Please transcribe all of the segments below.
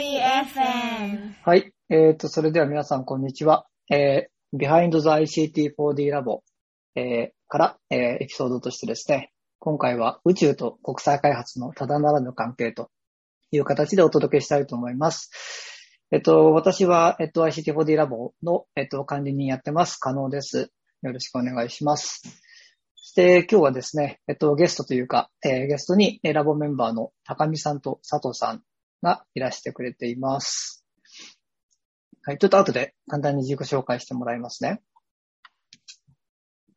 FM。はい。えっ、と、それでは皆さん、こんにちは。えー、Behind the ICT4D Lab、えーから、えーエピソードとしてですね、今回は宇宙と国際開発のただならぬ関係という形でお届けしたいと思います。えっと、私は、えっと、ICT4D ラボの、えっと、管理人やってます。可能です。よろしくお願いします。そして、今日はですね、えっと、ゲストというか、えーゲストに、えーラボメンバーの高見さんと佐藤さんがいらしてくれています。はい、ちょっと後で簡単に自己紹介してもらいますね。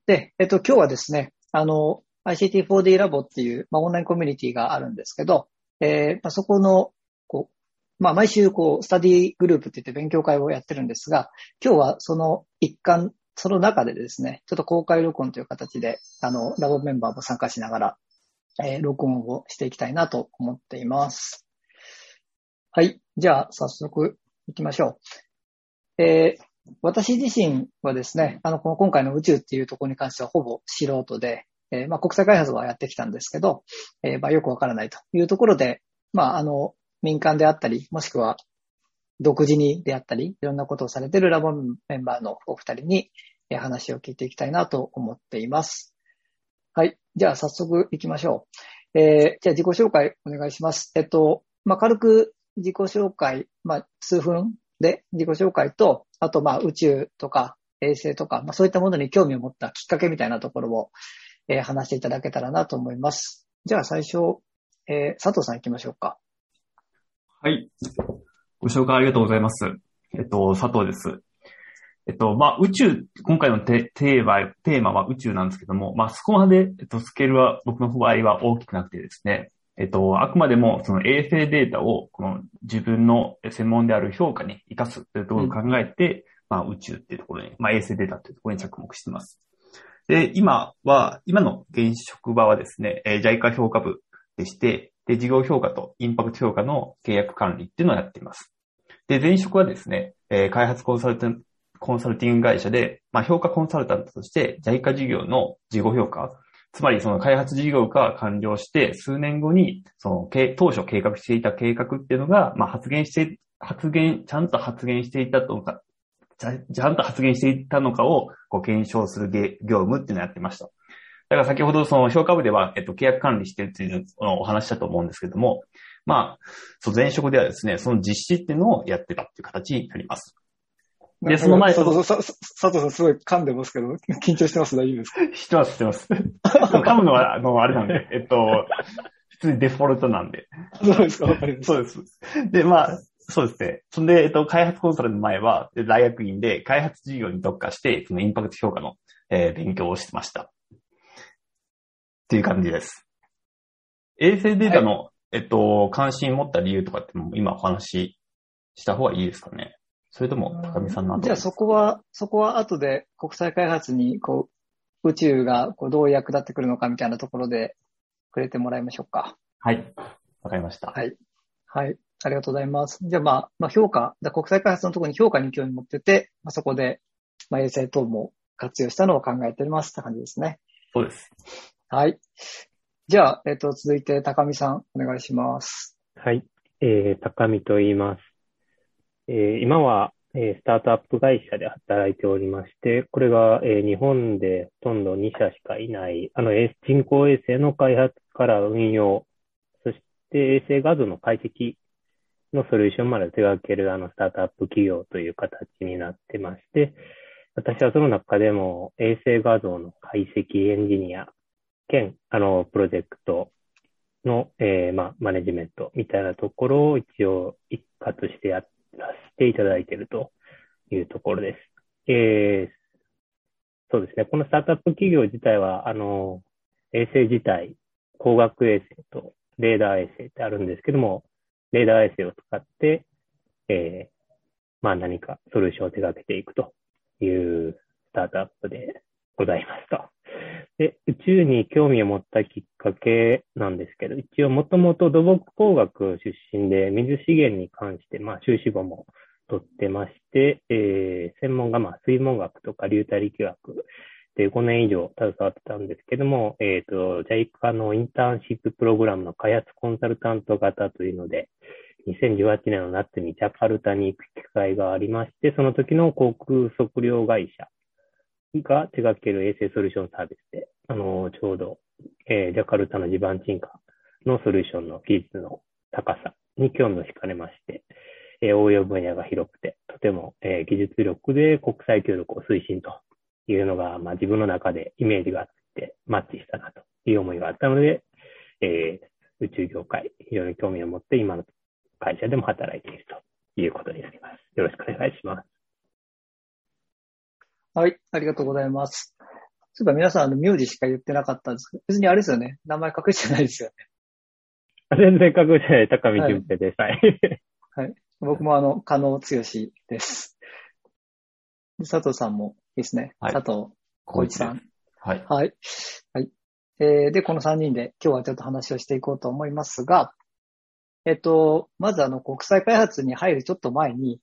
で、えっと、今日はですね、あの、ICT4D ラボっていう、まあ、オンラインコミュニティがあるんですけど、えーまあ、そこの、こう、まあ、毎週、こう、スタディグループって言って勉強会をやってるんですが、今日はその一環、その中でですね、ちょっと公開録音という形で、あの、ラボメンバーも参加しながら、えー録音をしていきたいなと思っています。はい。じゃあ、早速行きましょう。えー私自身はですね、あの、この今回の宇宙っていうところに関してはほぼ素人で、えーまあ、国際開発はやってきたんですけど、えーまあ、よくわからないというところで、まあ、あの、民間であったり、もしくは独自にであったり、いろんなことをされているラボメンバーのお二人に、えー話を聞いていきたいなと思っています。はい。じゃあ、早速行きましょう。えーじゃあ、自己紹介お願いします。えっと、まあ、軽く自己紹介、まあ、数分で自己紹介と、あと、まあ、宇宙とか衛星とか、まあ、そういったものに興味を持ったきっかけみたいなところを、えー話していただけたらなと思います。じゃあ、最初、えー佐藤さん行きましょうか。はい。ご紹介ありがとうございます。えっと、佐藤です。えっと、まあ、宇宙、今回のテーマ、テーマは宇宙なんですけども、まあ、そこまで、えっと、スケールは僕の場合は大きくなくてですね、えっと、あくまでもその衛星データを、この自分の専門である評価に活かすというところを考えて、まあ、宇宙っていうところに、まあ、衛星データというところに着目しています。で、今は、今の現職場はですね、えー JICA 評価部でして、で、事業評価とインパクト評価の契約管理っていうのをやっています。で、前職はですね、えー開発コンサルテンコンサルティング会社で、まあ、評価コンサルタントとして JICA 事業の事後評価、つまりその開発事業が完了して、数年後に、その、当初計画していた計画っていうのが、まあ、発言して、発言、ちゃんと発言していたのか、ちゃちゃんと発言していたのかを、こう、検証する業務っていうのをやってました。だから先ほどその評価部では、えっと、契約管理してるっていうのお話ししたと思うんですけども、まあ、そう前職ではですね、その実施っていうのをやってたっていう形になります。でその前佐藤さん、佐佐藤さんすごい噛んでますけど、緊張してます？大丈夫ですか？知ってます、知ってます。噛むのは、あの、あれなんで、えっと、普通にデフォルトなんで。そうですか？わかりました。そうです。で、まあ、そうですね。そんで、えっと、開発コンサルの前は、で大学院で開発事業に特化して、そのインパクト評価の、えー勉強をしてました。っていう感じです。衛星データの、えっと、関心持った理由とかっても今お話しした方がいいですかね？それとも、高見さんの後じゃあそこは、そこは後で国際開発に、こう、宇宙がこうどう役立ってくるのかみたいなところで触れてもらいましょうか。はい。わかりました。はい。はい。ありがとうございます。じゃあまあ、まあ評価、だ国際開発のところに評価に興味持ってて、まあ、そこで、まあ衛星等も活用したのを考えておりますって感じですね。そうです。はい。じゃあ、えっ、と、続いて高見さん、お願いします。はい。えー、高見と言います。え今は、えスタートアップ会社で働いておりまして、これが、え日本でほとんど2社しかいない、あの、人工衛星の開発から運用、そして衛星画像の解析のソリューションまで手掛けるあのスタートアップ企業という形になってまして、私はその中でも衛星画像の解析エンジニア兼、あの、プロジェクトの、えーまあ、マネジメントみたいなところを一応一括してやっらせていただいているというところです。えーそうですね。このスタートアップ企業自体は、あの、衛星自体、光学衛星とレーダー衛星ってあるんですけども、レーダー衛星を使って、えーまあ何かソリューションを手掛けていくというスタートアップでございますと。で、宇宙に興味を持ったきっかけなんですけど、一応もともと土木工学出身で水資源に関して、まあ修士号も取ってまして、えー専門がまあ水門学とか流体力学で5年以上携わってたんですけども、えっ、と、JICA のインターンシッププログラムの開発コンサルタント型というので、2018年の夏にジャカルタに行く機会がありまして、その時の航空測量会社が手掛ける衛星ソリューションサービスで、あの、ちょうど、えージャカルタの地盤沈下のソリューションの技術の高さに興味を惹かれまして、えー応用分野が広くて、とても、えー技術力で国際協力を推進というのが、まあ、自分の中でイメージがあって、マッチしたなという思いがあったので、えー宇宙業界、非常に興味を持って今の会社でも働いているということになります。よろしくお願いします。はい、ありがとうございます。そういえば皆さん、あの、名字しか言ってなかったんですけど、別にあれですよね。名前隠してないですよね。全然隠してない高見純平です。はい。僕もあの、加納剛です。で佐藤さんもいいですね。はい佐藤浩一さん。はい。はい。はい。えーで、この3人で今日はちょっと話をしていこうと思いますが、えっと、まずあの、国際開発に入るちょっと前に、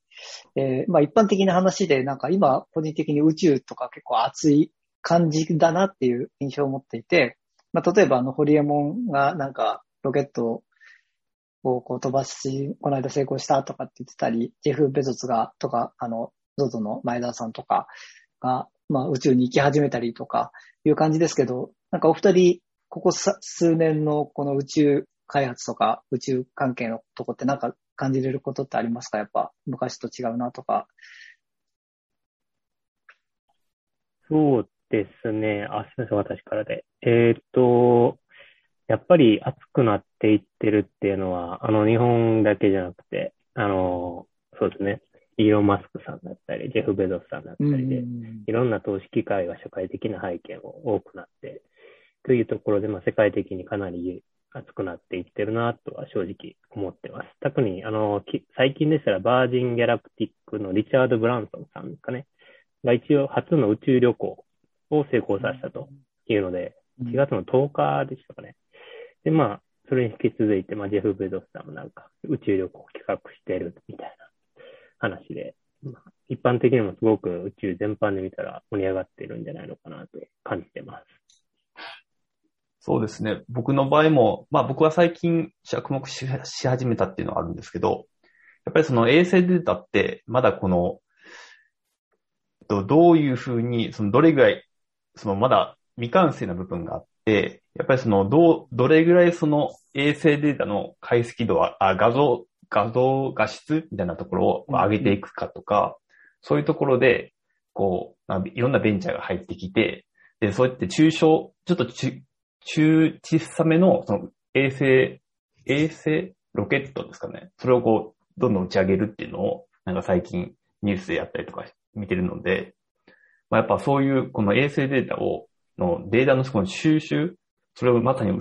えーまあ一般的な話で、なんか今、個人的に宇宙とか結構熱い感じだなっていう印象を持っていて、まあ例えばあの、ホリエモンがなんかロケットをこう飛ばし、この間成功したとかって言ってたり、ジェフ・ベゾスが、とか、あの、ZOZO の前田さんとかが、まあ宇宙に行き始めたりとかいう感じですけど、なんかお二人、ここ数年のこの宇宙開発とか宇宙関係のとこってなんか感じれることってありますか？やっぱ昔と違うなとか。そうですね。あ、すみません、私からで。えーっと、やっぱり熱くなっていってるっていうのは、あの、日本だけじゃなくて、あの、そうですね。イーロン・マスクさんだったり、ジェフ・ベゾスさんだったりで、いろんな投資機会が社会的な背景も多くなって、というところで、まあ、世界的にかなり熱くなっていってるなとは正直思ってます。特に、あの、き最近でしたら、バージン・ギャラクティックのリチャード・ブランソンさんですかね。が一応初の宇宙旅行を成功させたというので、4月の10日でしたかね。で、まあ、それに引き続いて、まあ、ジェフ・ベゾスさんもなんか宇宙旅行を企画してるみたいな話で、まあ、一般的にもすごく宇宙全般で見たら盛り上がってるんじゃないのかなと感じてます。そうですね。僕の場合も、まあ僕は最近着目し始めたっていうのがあるんですけど、やっぱりその衛星データって、まだこの、どういうふうに、そのどれぐらい、そのまだ未完成な部分があって、やっぱりそのどう、どれぐらいその衛星データの解析度は、あ画像、画像画質みたいなところを上げていくかとか、そういうところで、こう、いろんなベンチャーが入ってきて、で、そうやって中小、ちょっと中、中小さめの、その衛星、衛星ロケットですかね。それをこう、どんどん打ち上げるっていうのを、なんか最近ニュースでやったりとか見てるので、まあ、やっぱそういうこの衛星データを、のデータのこの収集、それをまさに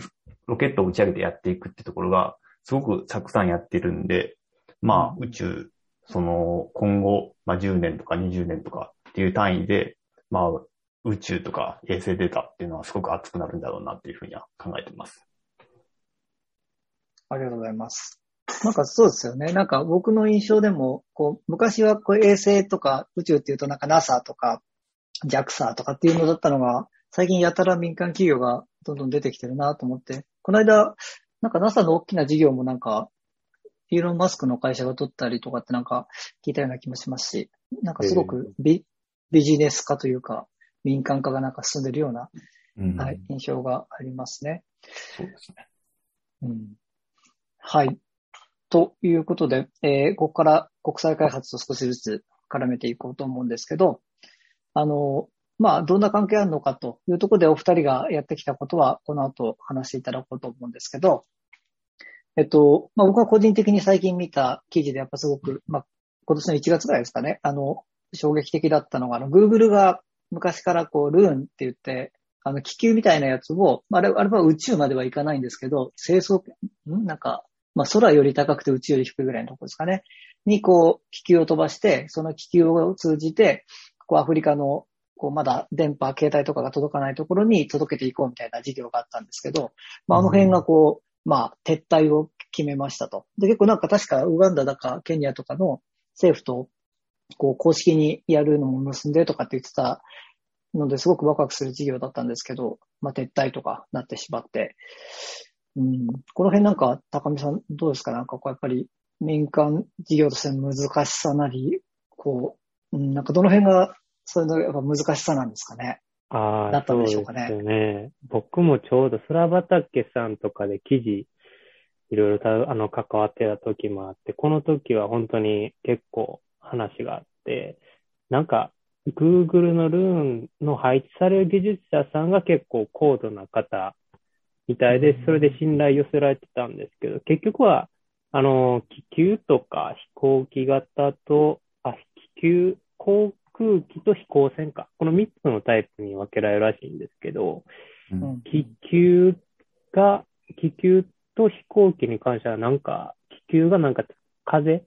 ロケットを打ち上げてやっていくってところが、すごくたくさんやってるんで、まあ宇宙、その今後、まあ10年とか20年とかっていう単位で、まあ宇宙とか衛星データっていうのはすごく熱くなるんだろうなっていうふうには考えてます。ありがとうございます。なんかそうですよね。なんか僕の印象でも、こう、昔はこう衛星とか宇宙っていうとなんか NASA とか JAXA とかっていうのだったのが、最近やたら民間企業がどんどん出てきてるなと思って、この間、なんか NASA の大きな事業もなんか、イーロン・マスクの会社が取ったりとかってなんか聞いたような気もしますし、なんかすごくビ,、ビジネス化というか、民間化がなんか進んでるような、うんはい、印象がありますね。そうですね。うんはい。ということで、えーここから国際開発と少しずつ絡めていこうと思うんですけど、あの、まあ、どんな関係あるのかというところでお二人がやってきたことは、この後話していただこうと思うんですけど、えっと、まあ、僕は個人的に最近見た記事でやっぱすごく、まあ、今年の1月ぐらいですかね、あの、衝撃的だったのが、あの、Google が昔からこう、ルーンって言って、あの、気球みたいなやつを、まあ、あれあれは宇宙まではいかないんですけど、清掃、ん？なんか、まあ、空より高くて宇宙より低いぐらいのところですかね。に、こう、気球を飛ばして、その気球を通じて、こう、アフリカの、こう、まだ電波、携帯とかが届かないところに届けていこうみたいな事業があったんですけど、まあ、あの辺がこう、まあ、撤退を決めましたと。で、結構なんか確かウガンダだかケニアとかの政府と、こう、公式にやるのも結んでとかって言ってたので、すごくワクワクする事業だったんですけど、まあ、撤退とかなってしまって、うん、この辺なんか、高見さんどうですか？なんかこうやっぱり民間事業としての難しさなり、こう、うんなんかどの辺が、そういうのやっぱ難しさなんですかね？ああ、だったそうでんでしょうかね？すよね。僕もちょうど空畑さんとかで記事、いろいろた、あの、関わってた時もあって、この時は本当に結構話があって、なんか、Google のルーンの配置される技術者さんが結構高度な方みたいで、それで信頼寄せられてたんですけど、結局は、あの、気球とか飛行機型と、あ、気球、航空機と飛行船か。この3つのタイプに分けられるらしいんですけど、うんうん気球が、気球と飛行機に関してはなんか、気球がなんか風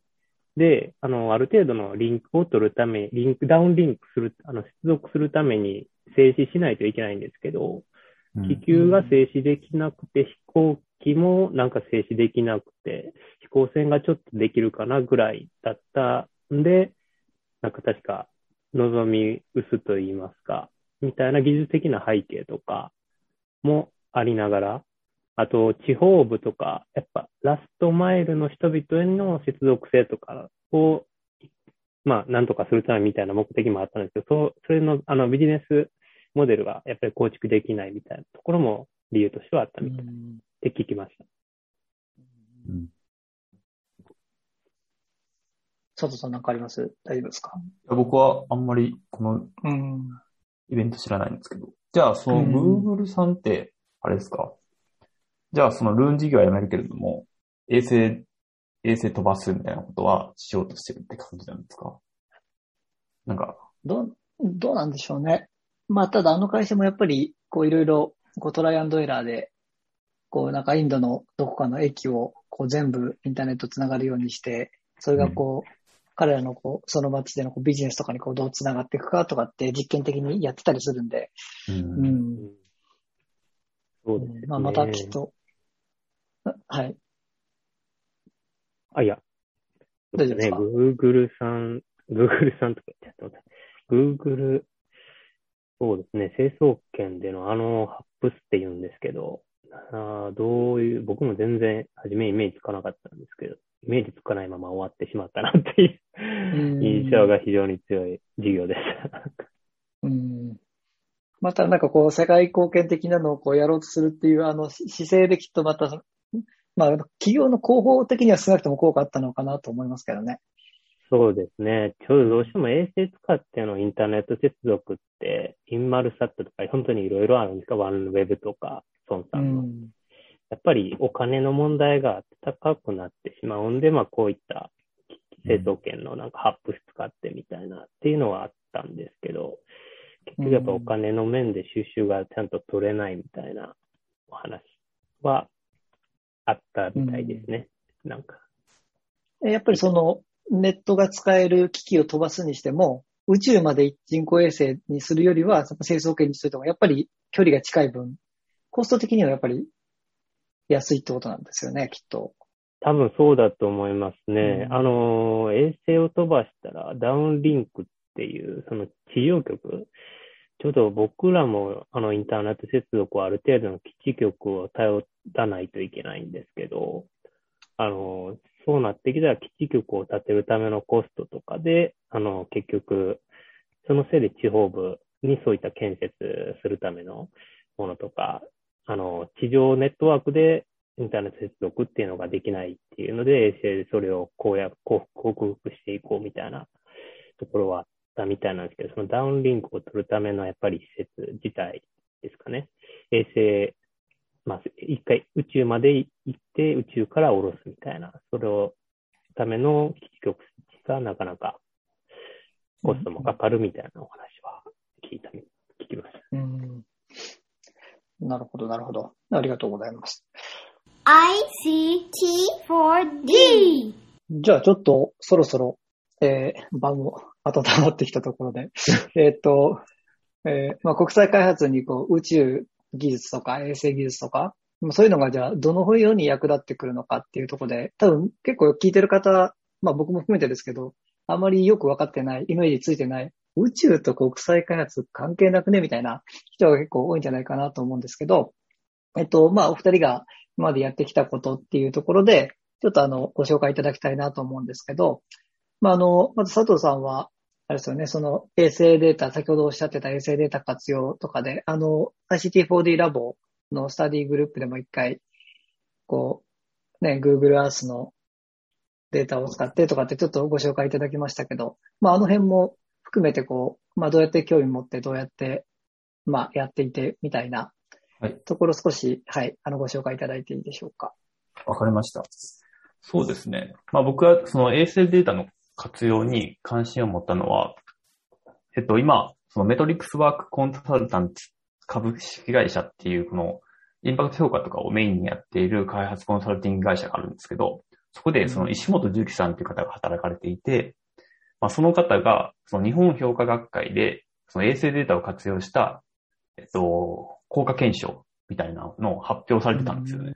で、あの、ある程度のリンクを取るため、リンク、ダウンリンクする、あの、接続するために静止しないといけないんですけど、うん。気球が静止できなくて、飛行機もなんか静止できなくて、飛行船がちょっとできるかなぐらいだったんで、なんか確か、望み薄と言いますか、みたいな技術的な背景とかもありながら、あと、地方部とか、やっぱラストマイルの人々への接続性とかを、まあ、なんとかするためみたいな目的もあったんですけど、そう、それの、あの、ビジネスモデルがやっぱり構築できないみたいなところも理由としてはあったみたいって聞きました。うん佐藤さんなんかあります？大丈夫ですか？いや僕はあんまりこのうん。イベント知らないんですけど。じゃあ、そのうん Google さんって、あれですか？じゃあ、そのルーン事業はやめるけれども、衛星、衛星飛ばすみたいなことはしようとしてるって感じなんですか？なんか、どう、どうなんでしょうね。まあ、ただあの会社もやっぱり、こういろいろ、こうトライアンドエラーで、こうなんかインドのどこかの駅をこう全部インターネットつながるようにして、それがこう、彼らのこう、その街でのこうビジネスとかにこうどうつながっていくかとかって実験的にやってたりするんで、う。うんん。そうですね。まあ、またきっと、はい。あ、いや。大丈夫ですか？ね、Google さん、Google さんとか言っちゃってます。Google、そうですね、成層圏でのあのハップスって言うんですけど、あーどういう、僕も全然初めイメージつかなかったんですけど、イメージつかないまま終わってしまったなっていううん印象が非常に強い授業でした。うん。またなんかこう、世界貢献的なのをこうやろうとするっていうあのし姿勢できっとまた、まあ、企業の広報的には少なくとも効果あったのかなと思いますけどね。そうですね。ちょうどどうしても衛星使ってのインターネット接続って、インマルサットとか本当にいろいろあるんですか、ワンウェブとか、孫さんの。ん。やっぱりお金の問題が高くなってしまうんで、まあこういった製造権のなんかハップス使ってみたいなっていうのはあったんですけど、結局やっぱお金の面で収集がちゃんと取れないみたいなお話はあったみたいですね。なんか。やっぱりそのネットが使える機器を飛ばすにしても、宇宙まで人工衛星にするよりは、その成層圏にするとも、やっぱり距離が近い分、コスト的にはやっぱり安いってことなんですよね、きっと。多分そうだと思いますね。うんあの、衛星を飛ばしたらダウンリンクっていう、その地上局、ちょうど僕らもあのインターネット接続をある程度の基地局を頼らないといけないんですけど、あの、そうなってきたら基地局を建てるためのコストとかで、あの、結局、そのせいで地方部にそういった建設するためのものとか、あの、地上ネットワークでインターネット接続っていうのができないっていうので、衛星でそれをこうや、こう、克服していこうみたいなところはあたみたいなんですけど、そのダウンリンクを取るためのやっぱり施設自体ですかね。衛星、まあ、一回宇宙まで行って宇宙から下ろすみたいな、それをための基地局がなかなかコストもかかるみたいなお話は聞いた、聞きました。うん。なるほど、なるほど。ありがとうございます。ICT4D. じゃあちょっとそろそろ、えー、番も温まってきたところで、えっと、えーまあ、国際開発にこう宇宙技術とか衛星技術とか、そういうのがじゃあどのように役立ってくるのかっていうところで、多分結構聞いてる方、まあ僕も含めてですけど、あまりよくわかってない、イメージついてない、宇宙と国際開発関係なくねみたいな人が結構多いんじゃないかなと思うんですけど、えっと、まあお二人が今までやってきたことっていうところで、ちょっとあの、ご紹介いただきたいなと思うんですけど、まあ、あの、まず佐藤さんは、あれですよね、その衛星データ、先ほどおっしゃってた衛星データ活用とかで、あの、ICT4D ラボのスタディグループでも一回、こう、ね、Google Earth のデータを使ってとかってちょっとご紹介いただきましたけど、まあ、あの辺も含めてこう、まあ、どうやって興味持ってどうやって、まあ、やっていてみたいなところ少し、はい、あの、ご紹介いただいていいでしょうか。わかりました。そうですね。まあ、僕はその衛星データの活用に関心を持ったのは、えっと、今、そのメトリックスワークコンサルタント株式会社っていう、この、インパクト評価とかをメインにやっている開発コンサルティング会社があるんですけど、そこでその石本重樹さんという方が働かれていて、まあ、その方が、その日本評価学会で、その衛星データを活用した、えっと、効果検証みたいなのを発表されてたんですよね。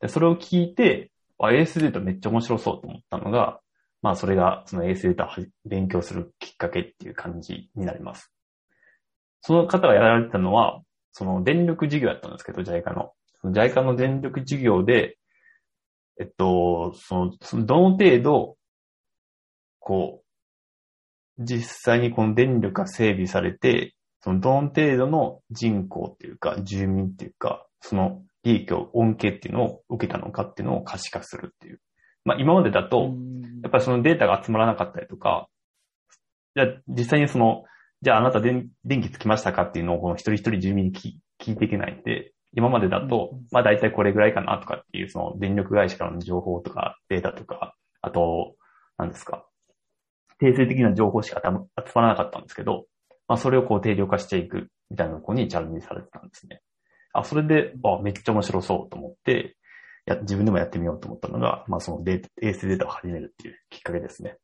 で、それを聞いて、あ、衛星データめっちゃ面白そうと思ったのが、まあそれがその衛星データを勉強するきっかけっていう感じになります。その方がやられてたのは、その電力事業だったんですけど、JICA の。その JICA の電力事業で、えっと、その、そのどの程度、こう、実際にこの電力が整備されて、そのどの程度の人口っていうか、住民っていうか、その利益を、恩恵っていうのを受けたのかっていうのを可視化するっていう。まあ今までだと、やっぱりそのデータが集まらなかったりとか、じゃあ実際にその、じゃああなた電電気つきましたかっていうのをこの一人一人住民に聞聞いていけないんで、今までだと、まあ大体これぐらいかなとかっていうその電力会社からの情報とかデータとか、あと、何ですか、定性的な情報しか集まらなかったんですけど、まあそれをこう定量化していくみたいなところにチャレンジされてたんですね。あ、それで、あ、めっちゃ面白そうと思って、や、自分でもやってみようと思ったのが、まあそのデータ、衛星データを始めるっていうきっかけですね。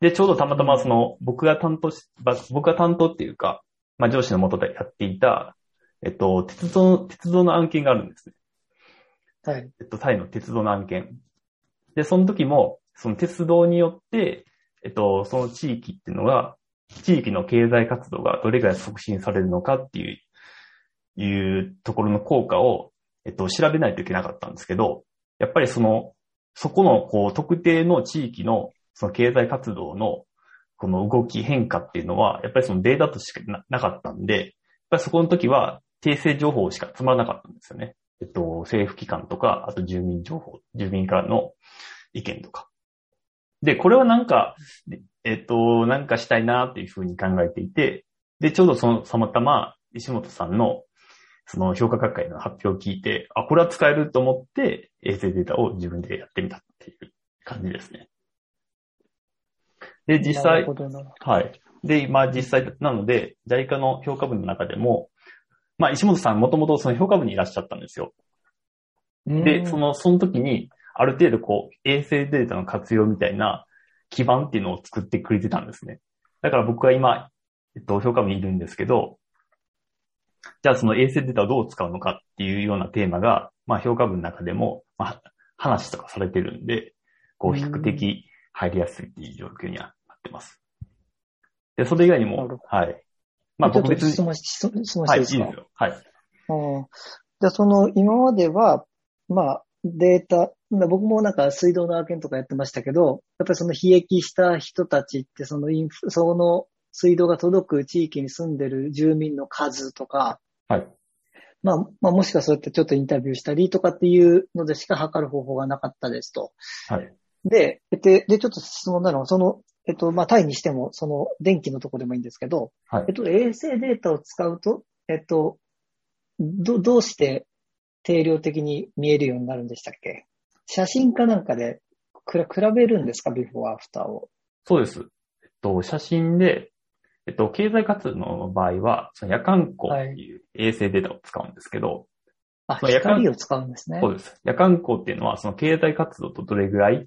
で、ちょうどたまたまその、僕が担当し、僕が担当っていうか、まあ上司のもとでやっていた、えっと、鉄道、鉄道の案件があるんですね。はい。えっと、タイの鉄道の案件。で、その時も、その鉄道によって、えっと、その地域っていうのが、地域の経済活動がどれぐらい促進されるのかっていういうところの効果を、えっと、調べないといけなかったんですけど、やっぱりその、そこの、こう、特定の地域の、その経済活動の、この動き変化っていうのは、やっぱりそのデータとしかなかったんで、やっぱりそこの時は、訂正情報しか積まらなかったんですよね。えっと、政府機関とか、あと住民情報、住民からの意見とか。で、これはなんか、えっと、なんかしたいなっていうふうに考えていて、で、ちょうどその、たまたま、石本さんの、その評価学会の発表を聞いて、あ、これは使えると思って、衛星データを自分でやってみたっていう感じですね。で、実際、はい。で、今実際なので、JICA の評価部の中でも、まあ、石本さんもともとその評価部にいらっしゃったんですよ。で、その、その時に、ある程度こう、衛星データの活用みたいな基盤っていうのを作ってくれてたんですね。だから僕は今、えっと、評価部にいるんですけど、じゃあその衛星データをどう使うのかっていうようなテーマが、まあ評価文の中でも、まあ話とかされてるんで、こう比較的入りやすいっていう状況にはなってます。で、それ以外にも、はい。まあ僕別に。質問し、質問していいですか？はい、いいですよ。はい。じゃあその今までは、まあデータ、僕もなんか水道の案件とかやってましたけど、やっぱりその悲劇した人たちってそのインフ、その水道が届く地域に住んでる住民の数とか、はい。まあ、まあ、もしかそうやってちょっとインタビューしたりとかっていうのでしか測る方法がなかったですと。はい。で、で、で、ちょっと質問なのは、その、えっと、まあ、タイにしても、その、電気のとこでもいいんですけど、はい。えっと、衛星データを使うと、えっと、ど、どうして定量的に見えるようになるんでしたっけ？写真かなんかで比べるんですか？ビフォーアフターを。そうです。えっと、写真でえっと、経済活動の場合は、その夜間光っていう衛星データを使うんですけど、はい、あ、光を使うんですね。そうです。夜間光っていうのは、その経済活動とどれぐらい、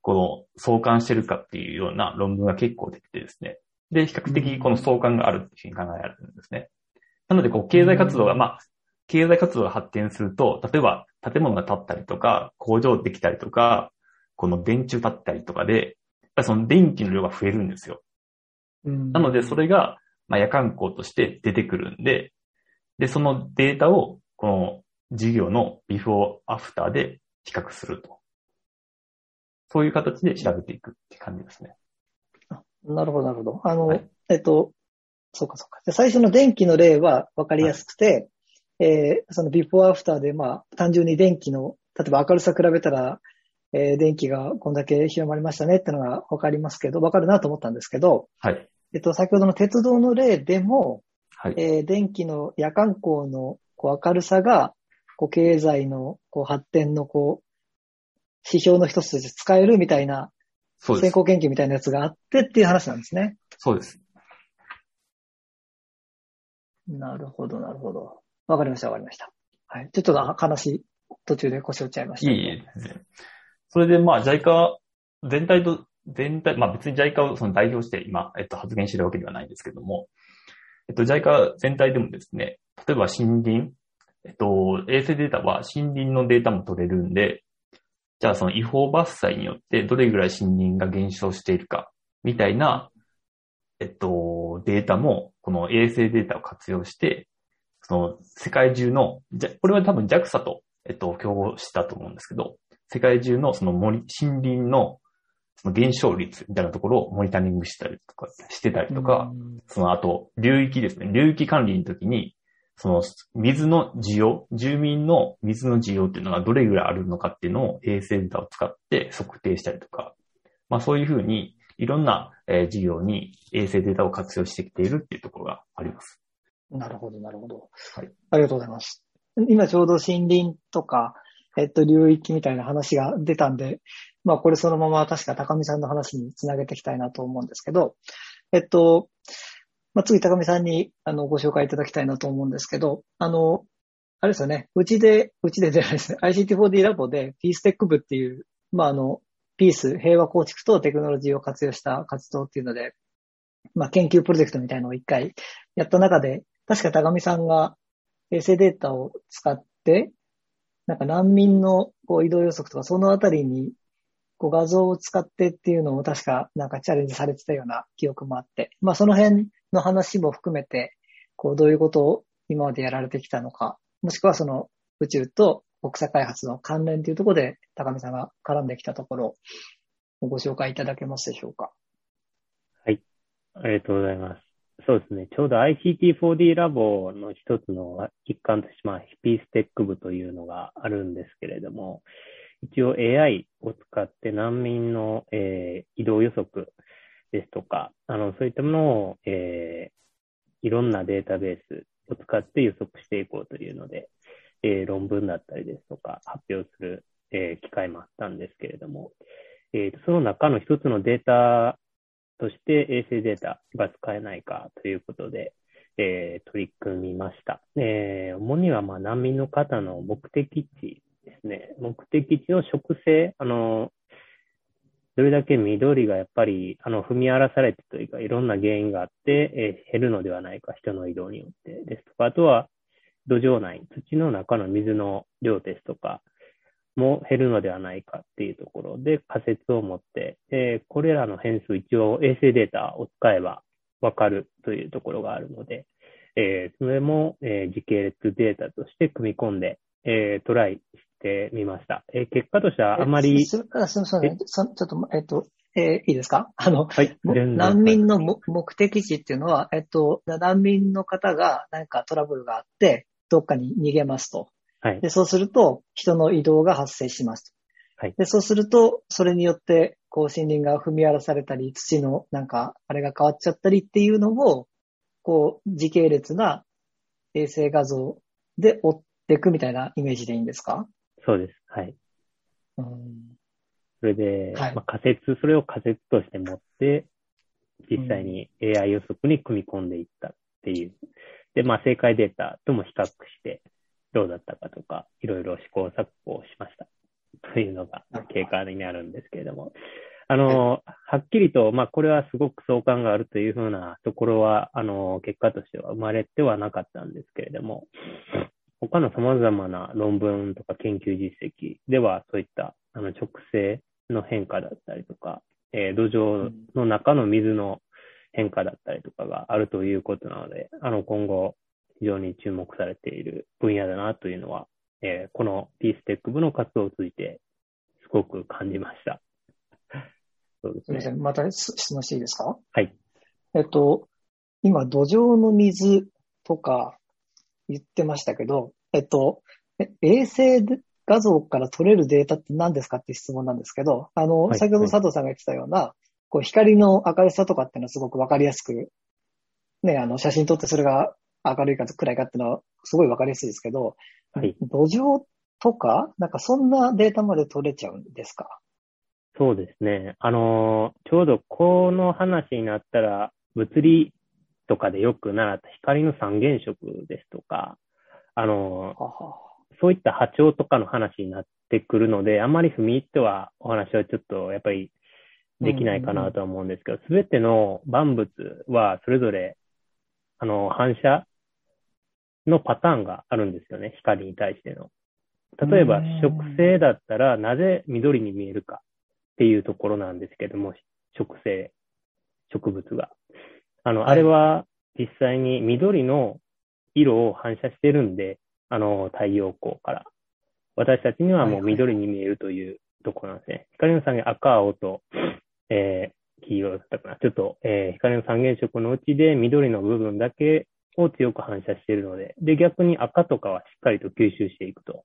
この相関してるかっていうような論文が結構出ててですね。で、比較的この相関があるっていうふうに考えられるんですね。なので、こう、経済活動が、まあ、経済活動が発展すると、例えば建物が建ったりとか、工場できたりとか、この電柱立ったりとかで、その電気の量が増えるんですよ。なので、それが、まあ、夜間光として出てくるんで、で、そのデータを、この事業のビフォーアフターで比較すると。そういう形で調べていくって感じですね。なるほど、なるほど。あの、はいえっと、そうかそうか。で最初の電気の例は分かりやすくて、えーそのビフォーアフターで、まあ、単純に電気の、例えば明るさ比べたら、えー電気がこんだけ広まりましたねってのが分かりますけど、分かるなと思ったんですけど、はい。えっと、先ほどの鉄道の例でも、はい。えー電気の夜間光のこう明るさが、こう経済のこう発展のこう指標の一つとして使えるみたいな、そうです。先行研究みたいなやつがあってっていう話なんですね。そうです。なるほど、なるほど。わかりました、わかりました。はい。ちょっとあ話、途中で腰折っちゃいました。いいえ、全然それで、まあ、JICA 全体と、全体、まあ別に JICA をその代表して今、えっと、発言してるわけではないんですけども、えっと、JICA 全体でもですね、例えば森林、えっと、衛星データは森林のデータも取れるんで、じゃあその違法伐採によってどれぐらい森林が減少しているか、みたいな、えっと、データも、この衛星データを活用して、その世界中の、じゃこれは多分 JAXA と、えっと、競合したと思うんですけど、世界中のその森、森林のその減少率みたいなところをモニタリングしたりとか、してたりとか、うんその後、流域ですね。流域管理の時に、その水の需要、住民の水の需要っていうのがどれぐらいあるのかっていうのを衛星データを使って測定したりとか、まあそういうふうにいろんな、えー事業に衛星データを活用してきているっていうところがあります。なるほど、なるほど。はい。ありがとうございます。今ちょうど森林とか、えっと、流域みたいな話が出たんで、まあこれそのまま確か高見さんの話につなげていきたいなと思うんですけど、えっと、まあ次高見さんにあのご紹介いただきたいなと思うんですけど、あの、あれですよね、うちで、うちでじゃないですね、ICT4D ラボでピーステック部っていう、まああの、ピース、平和構築とテクノロジーを活用した活動っていうので、まあ研究プロジェクトみたいなのを一回やった中で、確か高見さんが衛星データを使って、なんか難民のこう移動予測とかそのあたりにこう画像を使ってっていうのを確かなんかチャレンジされてたような記憶もあって、まあその辺の話も含めて、こうどういうことを今までやられてきたのか、もしくはその宇宙と国際開発の関連というところで高見さんが絡んできたところをご紹介いただけますでしょうか。はいありがとうございます。そうですね。ちょうど ICT4D ラボの一つの一環として、まあ、ヒピーステック部というのがあるんですけれども、一応 AI を使って難民の、えー移動予測ですとか、あの、そういったものを、えーいろんなデータベースを使って予測していこうというので、えー論文だったりですとか発表する、えー機会もあったんですけれども、えーその中の一つのデータとして衛星データが使えないかということで、えー取り組みました。えー主にはまあ難民の方の目的地ですね。目的地の植生、あの、どれだけ緑がやっぱり、あの、踏み荒らされてというか、いろんな原因があって、えー減るのではないか、人の移動によってですとか、あとは、土壌内、土の中の水の量ですとか、も減るのではないかっていうところで仮説を持って、えーこれらの変数一応衛星データを使えばわかるというところがあるので、えーそれも、えー時系列データとして組み込んで、えートライしてみました。えー結果としてはあまり、す、みません。そちょっと、えっと、えーいいですか？あの、はい、難民のも目的地っていうのは、えっと、難民の方が何かトラブルがあって、どっかに逃げますと。はいで、そうすると、人の移動が発生しますと。はいで、そうすると、それによって、こう、森林が踏み荒らされたり、土の、なんか、あれが変わっちゃったりっていうのを、こう、時系列な衛星画像で追っていくみたいなイメージでいいんですか？そうです。はい。うんそれで、はいまあ、仮説、それを仮説として持って、実際に AI 予測に組み込んでいったっていう。で、まあ、正解データとも比較して、どうだったかとか、いろいろ試行錯誤をしました。というのが経過になるんですけれども。あの、はっきりと、まあ、これはすごく相関があるというふうなところは、あの、結果としては生まれてはなかったんですけれども、他の様々な論文とか研究実績では、そういった、あの、直性の変化だったりとか、えー土壌の中の水の変化だったりとかがあるということなので、あの、今後、非常に注目されている分野だなというのは、えーこのピーステック部の活動を通じて、すごく感じました。そうですね。す。また質問していいですか？はい。えっと、今、土壌の水とか言ってましたけど、えっと、え衛星画像から取れるデータって何ですかって質問なんですけど、あの、はい先ほど佐藤さんが言ってたような、こう、光の明るさとかっていうのはすごくわかりやすく、ね、あの、写真撮ってそれが明るいか暗いかっていうのはすごいわかりやすいですけど、はい。土壌とか、なんかそんなデータまで取れちゃうんですか？そうですね。あのーちょうどこの話になったら、物理とかでよく習った光の三原色ですとか、あのそういった波長とかの話になってくるので、あんまり踏み入ってはお話はちょっとやっぱりできないかなとは思うんですけど、すべての万物はそれぞれ、あの、反射のパターンがあるんですよね、光に対しての。例えばうん、植生だったらなぜ緑に見えるかっていうところなんですけども、植生、植物が。あの、はいあれは実際に緑の色を反射してるんで、あの、太陽光から。私たちにはもう緑に見えるというところなんですね。光の三原赤、青と、えー、黄色だったかな。ちょっと、えー光の三原色のうちで緑の部分だけを強く反射しているので、で、逆に赤とかはしっかりと吸収していくと。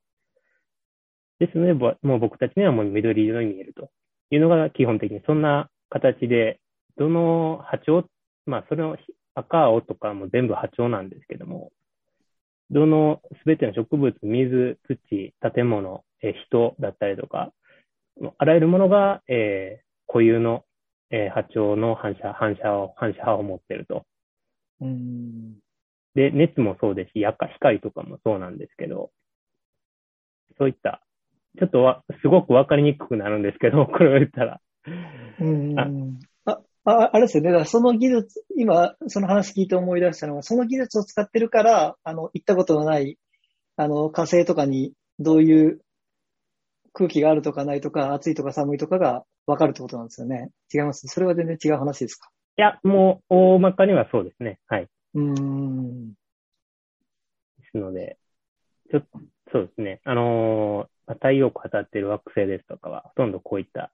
ですので、ぼもう僕たちにはもう緑色に見えるというのが基本的にそんな形で、どの波長、まあ、それの赤、青とかも全部波長なんですけども、どのすべての植物、水、土、建物、えー人だったりとか、あらゆるものが、えー固有の、えー波長の反射、反射を、反射波を持っていると。うん。で、熱もそうですし、夜間光とかもそうなんですけど、そういった、ちょっとわ、すごくわかりにくくなるんですけど、これを言ったら。うんああ、あ、あれですよね。だからその技術、今、その話聞いて思い出したのは、その技術を使ってるから、あの、行ったことのない、あの、火星とかにどういう空気があるとかないとか、暑いとか寒いとかがわかるってことなんですよね。違います？それは全然違う話ですか？いや、もう、大まかにはそうですね。はい。うーん。ですので、ちょっと、そうですね。あのーまあ太陽光当たっている惑星ですとかは、ほとんどこういった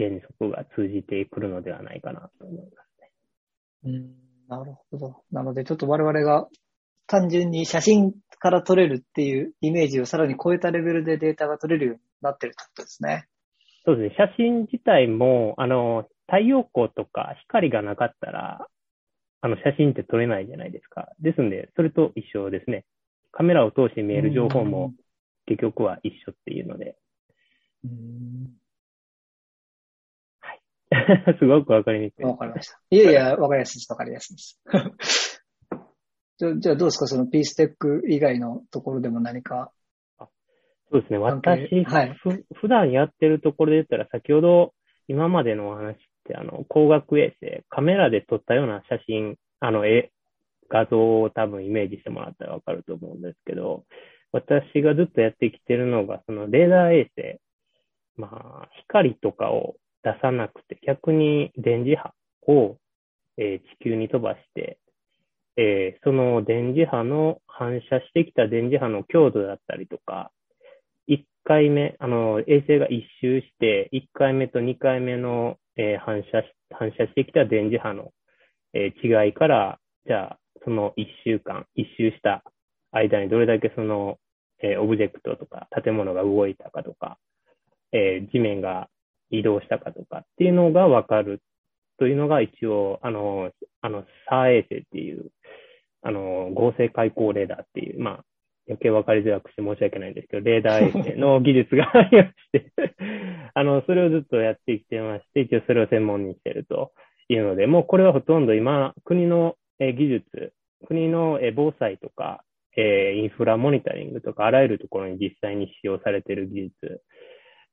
原則が通じてくるのではないかなと思いますね。うんなるほど。なので、ちょっと我々が単純に写真から撮れるっていうイメージをさらに超えたレベルでデータが取れるようになってるってことですね。そうですね。写真自体も、あの、太陽光とか光がなかったら、あの、写真って撮れないじゃないですか。ですんで、それと一緒ですね。カメラを通して見える情報も結局は一緒っていうので、うん。すごくわかりにくい。わかりました。いやいや、わかりやすいです。わかりやすいです。じゃあじゃあどうですか？そのピーステック以外のところでも何か？そうですね。私、はいふ普段やってるところで言ったら、先ほど今までのお話って、あの、光学衛星、カメラで撮ったような写真、あの、絵、画像を多分イメージしてもらったらわかると思うんですけど、私がずっとやってきてるのが、そのレーダー衛星、まあ、光とかを出さなくて、逆に電磁波を、えー地球に飛ばして、えーその電磁波の反射してきた電磁波の強度だったりとか、1回目、あの、衛星が一周して、1回目と2回目の、えー反射し、反射してきた電磁波の、えー違いから、じゃあ、その1週間、1周した間にどれだけその、えーオブジェクトとか建物が動いたかとか、えー地面が移動したかとかっていうのがわかるというのが一応、あの、あの、サー衛星っていう、あの、合成開口レーダーっていう、まあ、余計分かりづらくして申し訳ないんですけど、レーダー衛星の技術がありまして、あの、それをずっとやってきてまして、一応それを専門にしてるというので、もうこれはほとんど今、国の技術、国の防災とか、えインフラモニタリングとか、あらゆるところに実際に使用されている技術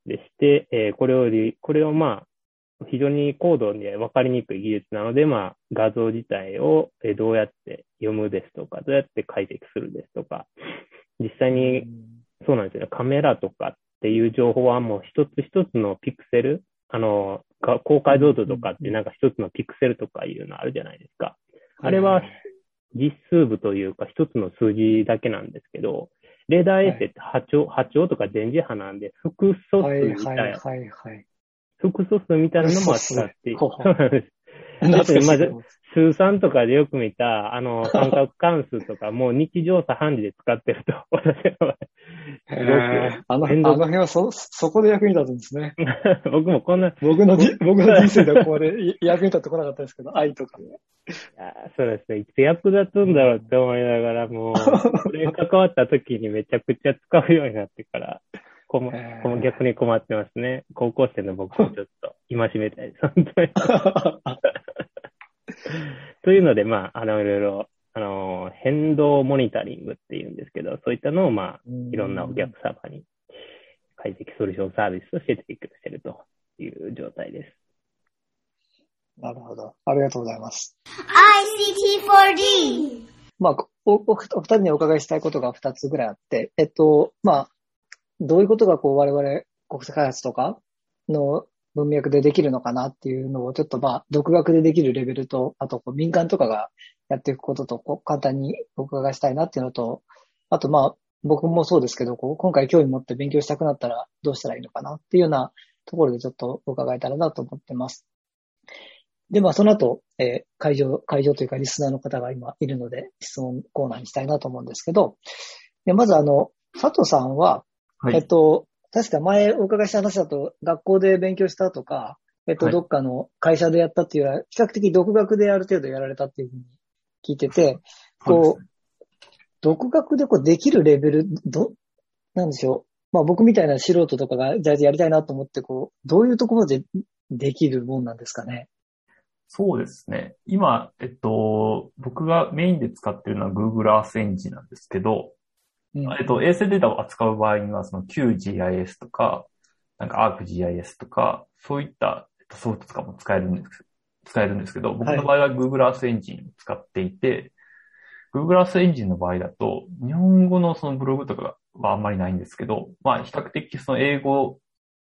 でして、えーこれをり、これをまあ、非常に高度で分かりにくい技術なので、まあ、画像自体をえーどうやって読むですとか、どうやって解析するですとか、実際にそうなんですよね。カメラとかっていう情報はもう一つ一つのピクセル、あの、か高解像度とかってなんか一つのピクセルとかいうのあるじゃないですか。あれは実数部というか一つの数字だけなんですけど、レーダー衛星って波長、波長とか電磁波なんで複素数はいみたいな、はいはいはい。複素数みたいなのも扱ってそうなんです。懐かしいまず数三とかでよく見た、あの、三角関数とか、もう日常茶飯事で使ってると、私は、へー。あの、あの辺はそ、そこで役に立つんですね。僕もこんな、い僕のじ、僕の人生ではこれい役に立ってこなかったですけど、愛とか。やそうですね、いつ役立つんだろうって思いながら、もう、これに関わった時にめちゃくちゃ使うようになってから、こまへーこま逆に困ってますね。高校生の僕をちょっと 戒めたいです、本当に。というので、まあ、あの、いろいろ、あの、変動モニタリングっていうんですけど、そういったのを、まあ、いろんなお客様に解析ソリューションサービスとして提供しているという状態です。なるほど。ありがとうございます。ICT4D. まあ、お、おお二人にお伺いしたいことが二つぐらいあって、えっと、まあ、どういうことがこう我々国際開発とかの文脈でできるのかなっていうのをちょっとまあ、独学でできるレベルと、あとこう民間とかがやっていくこととこう簡単にお伺いしたいなっていうのと、あとまあ、僕もそうですけど、こう今回興味持って勉強したくなったらどうしたらいいのかなっていうようなところでちょっと伺えたらなと思ってます。で、まあ、その後、えー会場、会場というかリスナーの方が今いるので、質問コーナーにしたいなと思うんですけど、でまずあの、佐藤さんは、はい。えっと、確か前お伺いした話だと、学校で勉強したとか、えっと、はいどっかの会社でやったっていうよりは、比較的独学である程度やられたっていうふうに聞いてて、こう、独学でこうできるレベル、ど、なんでしょう。まあ僕みたいな素人とかが、じゃあやりたいなと思って、こう、どういうところでできるもんなんですかね。そうですね。今、えっと、僕がメインで使ってるのは Google Earth Engine なんですけど、うんえっと、衛星データを扱う場合には、その QGIS とか、なんか ArcGIS とか、そういったえっとソフトとかも使えるんです、使えるんですけど、僕の場合は Google Earth Engine を使っていて、Google Earth Engine の場合だと、日本語のそのブログとかはあんまりないんですけど、まあ比較的その英語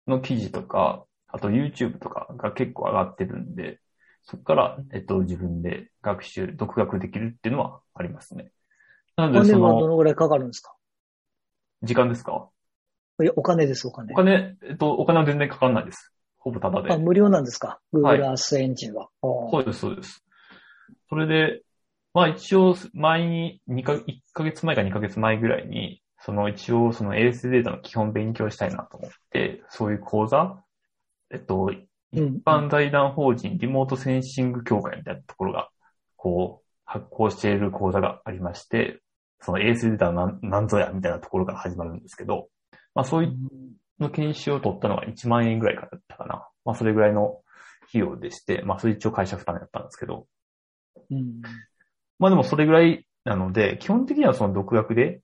の記事とか、あと YouTube とかが結構上がってるんで、そこから、えっと、自分で学習、独学できるっていうのはありますね。なのおで、その、どのぐらいかかるんですか？時間ですか？いや、お金です、お金お。金、えっと、お金は全然かかんないです。ほぼタダであ、。無料なんですか？はい ?Google Earth Engine は。あそうです、そうです。それで、まあ一応、前に2か、1ヶ月前か2ヶ月前ぐらいに、その一応その衛星データの基本勉強したいなと思って、そういう講座、えっと、一うん般財団法人リモートセンシング協会みたいなところが、こう、発行している講座がありまして、その衛星データは何何ぞやみたいなところから始まるんですけど、まあそういうの研修を取ったのが1万円ぐらいからだったかな。まあそれぐらいの費用でして、まあそれ一応会社負担だったんですけど、うんまあでもそれぐらいなので、基本的にはその独学で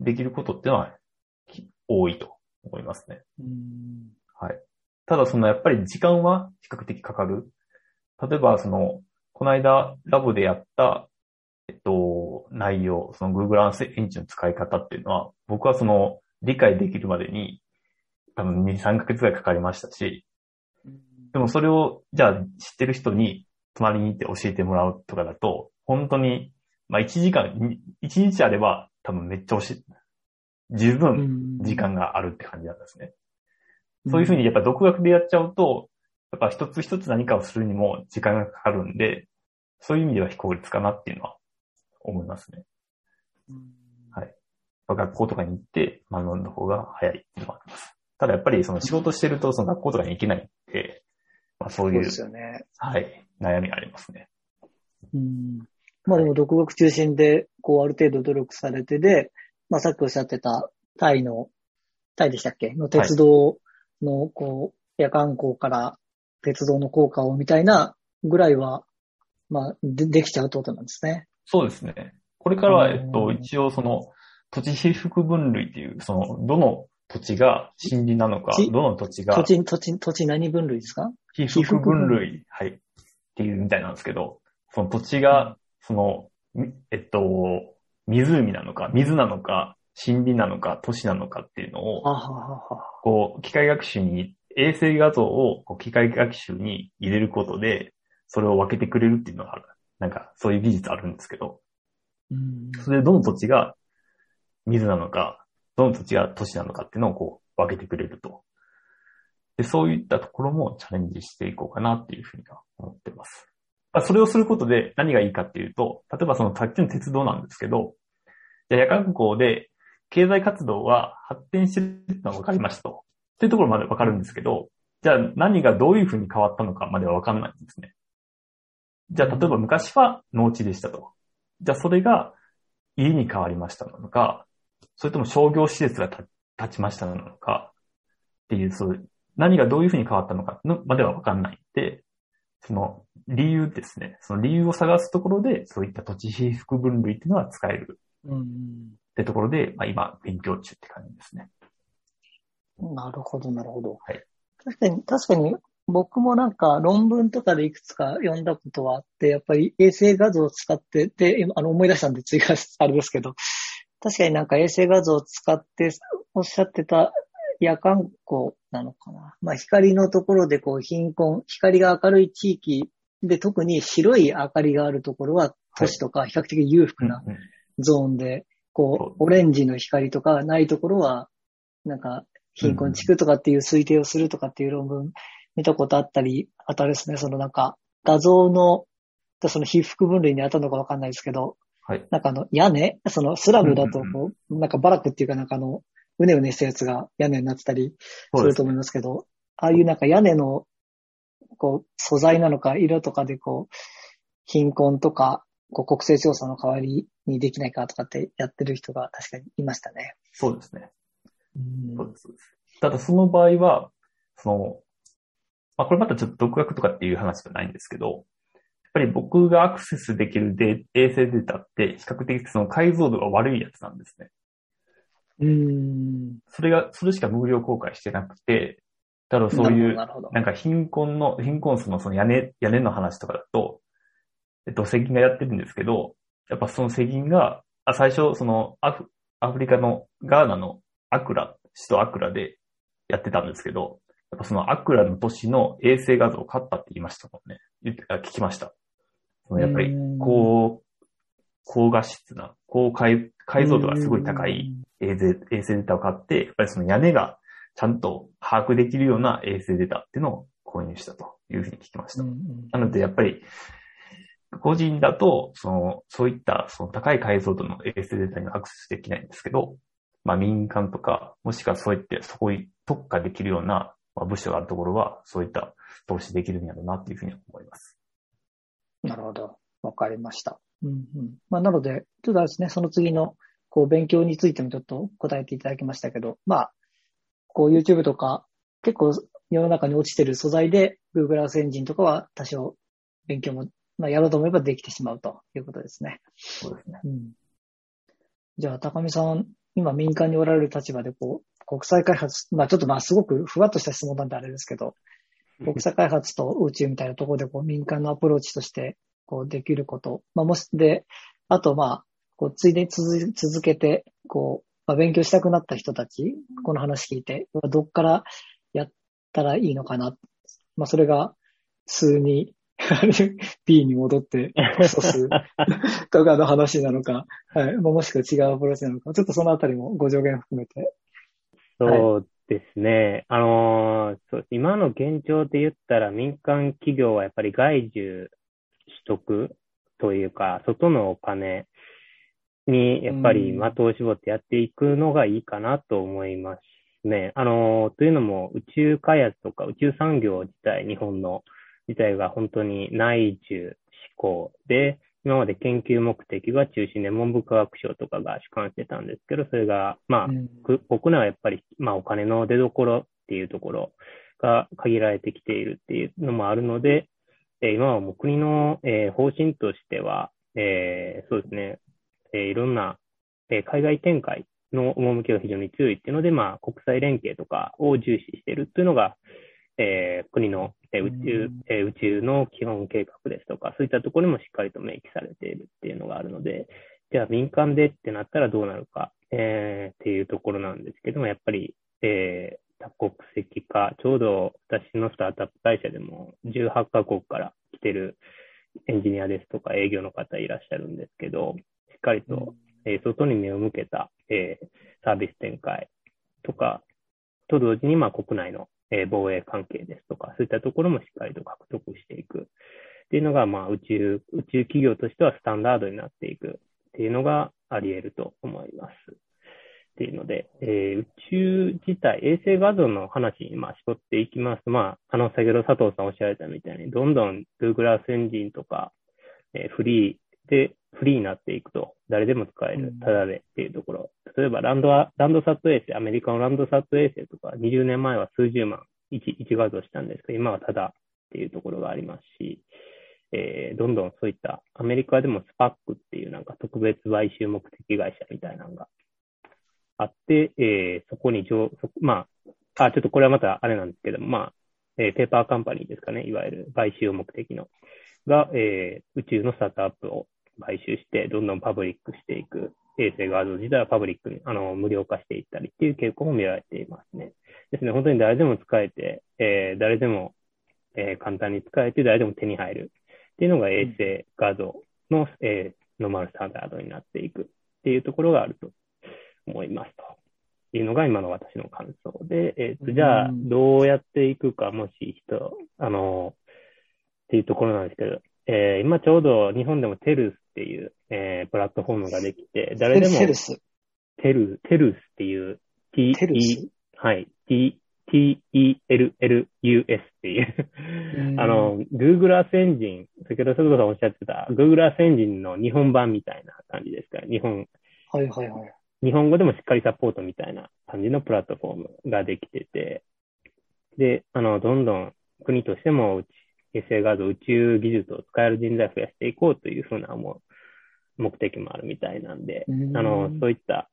できることってのはき多いと思いますね。うんはい。ただそのやっぱり時間は比較的かかる。例えばその、この間ラボでやった、えっと、内容、その Google Earth Engine の使い方っていうのは、僕はその理解できるまでに多分2、3ヶ月ぐらいかかりましたし、でもそれを、じゃあ知ってる人に隣に行って教えてもらうとかだと、本当に、まあ1時間、1日あれば多分めっちゃ教え、十分時間があるって感じなんですね。そういうふうにやっぱ独学でやっちゃうと、やっぱ一つ一つ何かをするにも時間がかかるんで、そういう意味では非効率かなっていうのは思いますね。学校とかに行って学んだ方が早いっていうのはあります。ただやっぱりその仕事してるとその学校とかに行けないんで、まあそういう、そうですよね。はい、悩みがありますね。うんまあでも独学中心で、こうある程度努力されてで、まあさっきおっしゃってたタイの、タイでしたっけ？の鉄道の、こう、夜間校から鉄道の効果をみたいなぐらいは、まあでできちゃうってことなんですね。そうですね。これからは、うん。えっと、一応その土地被覆分類っていう、その、どの土地が森林なのか、ちどの土地が土地、土地、土地何分類ですか？被覆分類、はい、っていうみたいなんですけど、その土地が、その、みえっと、湖なのか、水なのか、森林なのか、都市なのかっていうのを、こう、機械学習に、衛星画像をこう機械学習に入れることで、それを分けてくれるっていうのがある。なんか、そういう技術あるんですけど、うんそれでどの土地が水なのか、どの土地が都市なのかっていうのをこう分けてくれると。で、そういったところもチャレンジしていこうかなっていうふうには思ってます。まあそれをすることで何がいいかっていうと、例えばそのさっきの鉄道なんですけど、じゃあ夜間港で経済活動は発展してるのは分かりましたと。っていうところまで分かるんですけど、じゃあ何がどういうふうに変わったのかまでは分かんないんですね。じゃあ例えば昔は農地でしたと。じゃあそれが家に変わりましたのか、それとも商業施設が立ちましたのか、っていう、そう、何がどういうふうに変わったのかのまでは分かんないんで、その理由ですね。その理由を探すところで、そういった土地被覆分類っていうのは使えるうん。ってところで、まあ今勉強中って感じですね。なるほど、なるほど。はい確かに、確かに、僕もなんか論文とかでいくつか読んだことはあって、やっぱり衛星画像を使って、で、今あの思い出したんで追加し、あれですけど、確かになんか衛星画像を使っておっしゃってた夜間光なのかな。まあ光のところでこう貧困、光が明るい地域で特に白い明かりがあるところは都市とか比較的裕福なゾーンで、こう、オレンジの光とかないところは、なんか、貧困地区とかっていう推定をするとかっていう論文見たことあったり、あとあれですね、そのなんか、画像の、その被覆分類に当たるのかわかんないですけど、はい。なんかあの、屋根そのスラムだとうんこう、なんかバラックっていうかなんかあの、うねうねしたやつが屋根になってたりすすると思いますけど、ああいうなんか屋根の、こう、素材なのか色とかでこう、貧困とか、こう国勢調査の代わりにできないかとかってやってる人が確かにいましたね。そうですね。うんそうです。ただその場合は、その、まあこれまたちょっと独学とかっていう話じゃないんですけど、やっぱり僕がアクセスできるデ衛星データって比較的その解像度が悪いやつなんですね。うん。それが、それしか無料公開してなくて、ただそういう、なるほど。なんか貧困の、貧困層のその屋根、屋根の話とかだと、えっと、石銀がやってるんですけど、やっぱその石銀が、あ、最初、そのアフ、アフリカのガーナのアクラ、首都アクラでやってたんですけど、やっぱそのアクラの都市の衛星画像を買ったって言いましたもんね。言ってあ聞きました。そのやっぱりうん、高、高画質な、高解、解像度がすごい高い衛星衛星データを買って、やっぱりその屋根がちゃんと把握できるような衛星データっていうのを購入したというふうに聞きました。なので、やっぱり、個人だと、その、そういった、その高い解像度の衛星データにはアクセスできないんですけど、まあ民間とか、もしくはそういって、そこに特化できるような、まあ、部署があるところは、そういった投資できるんやろうなっていうふうに思います。なるほど。わかりました。うんうん。まあ、なので、ちょっとですね、その次の、こう、勉強についてもちょっと答えていただきましたけど、まあ、こう、YouTube とか、結構世の中に落ちてる素材で、Google Earth エンジンとかは多少勉強も、まあ、やろうと思えばできてしまうということですね。そうですね。うん。じゃあ、高見さん、今民間におられる立場で、こう、国際開発、まあちょっとまあすごくふわっとした質問なんであれですけど、国際開発と宇宙みたいなところでこう民間のアプローチとしてこうできること、まあもし、で、あとまあ、こうついでに続続けて、こう、まあ、勉強したくなった人たち、この話聞いて、どっからやったらいいのかな。まあそれが数に B に戻って、ソス とかの話なのか、はい。まあもしくは違うアプローチなのか、ちょっとそのあたりもご助言含めて。そうですね。あのーそう今の現状で言ったら民間企業はやっぱり外需取得というか、外のお金にやっぱり的を絞ってやっていくのがいいかなと思いますね。あのーというのも宇宙開発とか宇宙産業自体、日本の自体が本当に内需志向で、今まで研究目的が中心で文部科学省とかが主管してたんですけど、それが、まあ、うん。く国内はやっぱり、まあ、お金の出所っていうところが限られてきているっていうのもあるので、えー今はもう国の、えー方針としては、えーそうですね、えーいろんな、えー海外展開の趣が非常に強いっていうので、まあ、国際連携とかを重視しているっていうのが、えー国の、えー宇宙うん、えー宇宙の基本計画ですとか、そういったところにもしっかりと明記されているっていうのがあるので、じゃあ民間でってなったらどうなるか、えーっていうところなんですけども、やっぱり、えー多国籍化、ちょうど私のスタートアップ会社でも18カ国から来てるエンジニアですとか営業の方いらっしゃるんですけど、しっかりと、えー外に目を向けた、えーサービス展開とか、と同時に、まあ、国内のえ防衛関係ですとか、そういったところもしっかりと獲得していくっていうのが、まあ、宇宙、宇宙企業としてはスタンダードになっていくっていうのがあり得ると思います。っていうので、えー宇宙自体、衛星画像の話に、まあ、絞っていきますと、まあ、あの、先ほど佐藤さんおっしゃられたみたいに、どんどん Google Earth エンジンとか、えーフリーで、フリーになっていくと、誰でも使える。うん、ただでっていうところ。例えば、ランドア、ランドサット衛星、アメリカのランドサット衛星とか、20年前は数十万、1、1画像したんですけど、今はただっていうところがありますし、えーどんどんそういった、アメリカでもスパックっていうなんか特別買収目的会社みたいなのがあって、えーそこに上、そまあ、あ、ちょっとこれはまたあれなんですけども、まあ、えーペーパーカンパニーですかね、いわゆる買収目的の、が、えー宇宙のスタートアップを買収して、どんどんパブリックしていく、衛星画像自体はパブリックに、あの、無料化していったりっていう傾向も見られていますね。ですね、本当に誰でも使えて、えー誰でも、えー簡単に使えて、誰でも手に入る。っていうのが衛星画像の、えーノーマルスタンダードになっていく。っていうところがあると思いますと。いうのが今の私の感想で、えーとじゃあ、うんどうやっていくか、もし人、あの、っていうところなんですけど、えー今ちょうど日本でもテルスっていう、えープラットフォームができて、誰でもセルス。テル、テルスっていう、T、テルス？E はい、T、T-E-L-L-U-S っていう。う、ん。あの、Google Earth エンジン、先ほど佐藤さんおっしゃってた Google Earth エンジンの日本版みたいな感じですか？ら、日本、はいはいはい。日本語でもしっかりサポートみたいな感じのプラットフォームができてて、で、あの、どんどん国としても宇宙衛星画像、宇宙技術を使える人材を増やしていこうというふうな思う目的もあるみたいなんで、うんあの、そういった、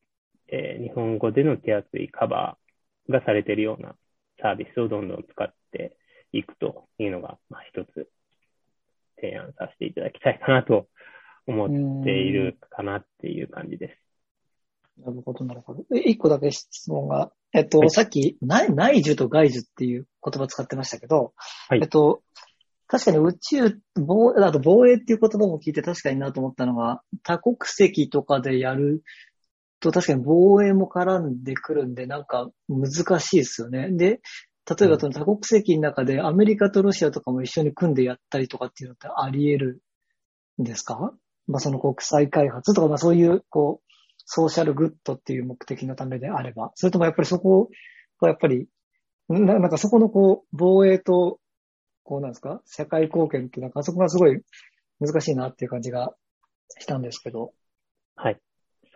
えー日本語での手厚いカバーがされているようなサービスをどんどん使っていくというのが、まあ、一つ提案させていただきたいかなと思っているかなっていう感じです。なるほど、なるほど。え一個だけ質問が。えっと、はいさっき、内内需と外需っていう言葉使ってましたけど、はいえっと、確かに宇宙、防あと防衛っていう言葉も聞いて確かになと思ったのが、多国籍とかでやると確かに防衛も絡んでくるんで、なんか難しいですよね。で、例えばその多国籍の中でアメリカとロシアとかも一緒に組んでやったりとかっていうのってあり得るんですか？まあその国際開発とか、まあそういう、こう、ソーシャルグッドっていう目的のためであれば、それともやっぱりそこはやっぱり、ななんかそこのこう、防衛と、こうなんですか、社会貢献ってなんかあそこがすごい難しいなっていう感じがしたんですけど。はい。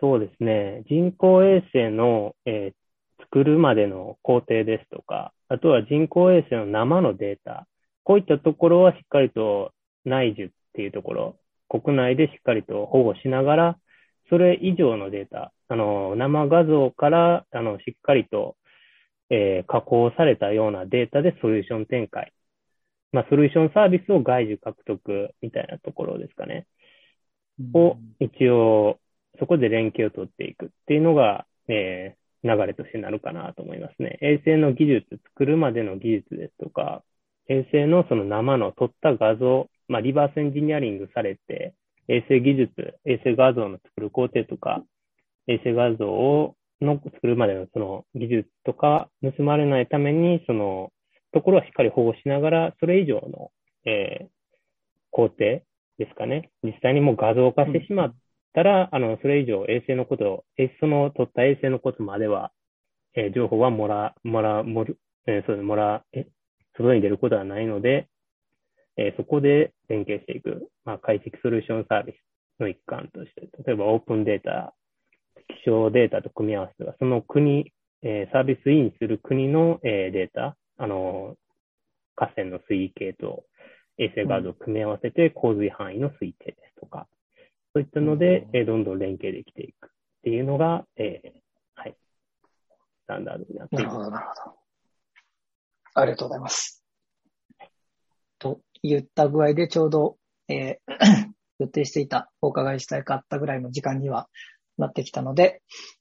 そうですね。人工衛星の、えー作るまでの工程ですとか、あとは人工衛星の生のデータ、こういったところはしっかりと内需っていうところ、国内でしっかりと保護しながら、それ以上のデータ、あの、生画像から、あの、しっかりと、えー加工されたようなデータでソリューション展開。まあ、ソリューションサービスを外需獲得みたいなところですかね。を一応、そこで連携を取っていくっていうのが、えー流れとしてなるかなと思いますね。衛星の技術、作るまでの技術ですとか、衛星のその生の撮った画像、まあ、リバースエンジニアリングされて、衛星技術、衛星画像の作る工程とか、衛星画像をの作るまでのその技術とか盗まれないために、そのところはしっかり保護しながら、それ以上の、えー工程ですかね。実際にもう画像化してしまったら、あの、それ以上衛星のこと、えその撮った衛星のことまでは、えー情報はもら、もら、もる、えーそうもら、え、外に出ることはないので、えーそこで連携していく、まあ、解析ソリューションサービスの一環として、例えばオープンデータ、気象データと組み合わせては、その国、えーサービスインする国の、えーデータ、あの、河川の水位計と衛星画像を組み合わせて洪水範囲の推定ですとか、そういったので、えーどんどん連携できていくっていうのが、えーはい、スタンダードになっている。なるほど、なるほど。ありがとうございます。と言った具合でちょうど、えー 予定していたお伺いしたいかったぐらいの時間にはなってきたので、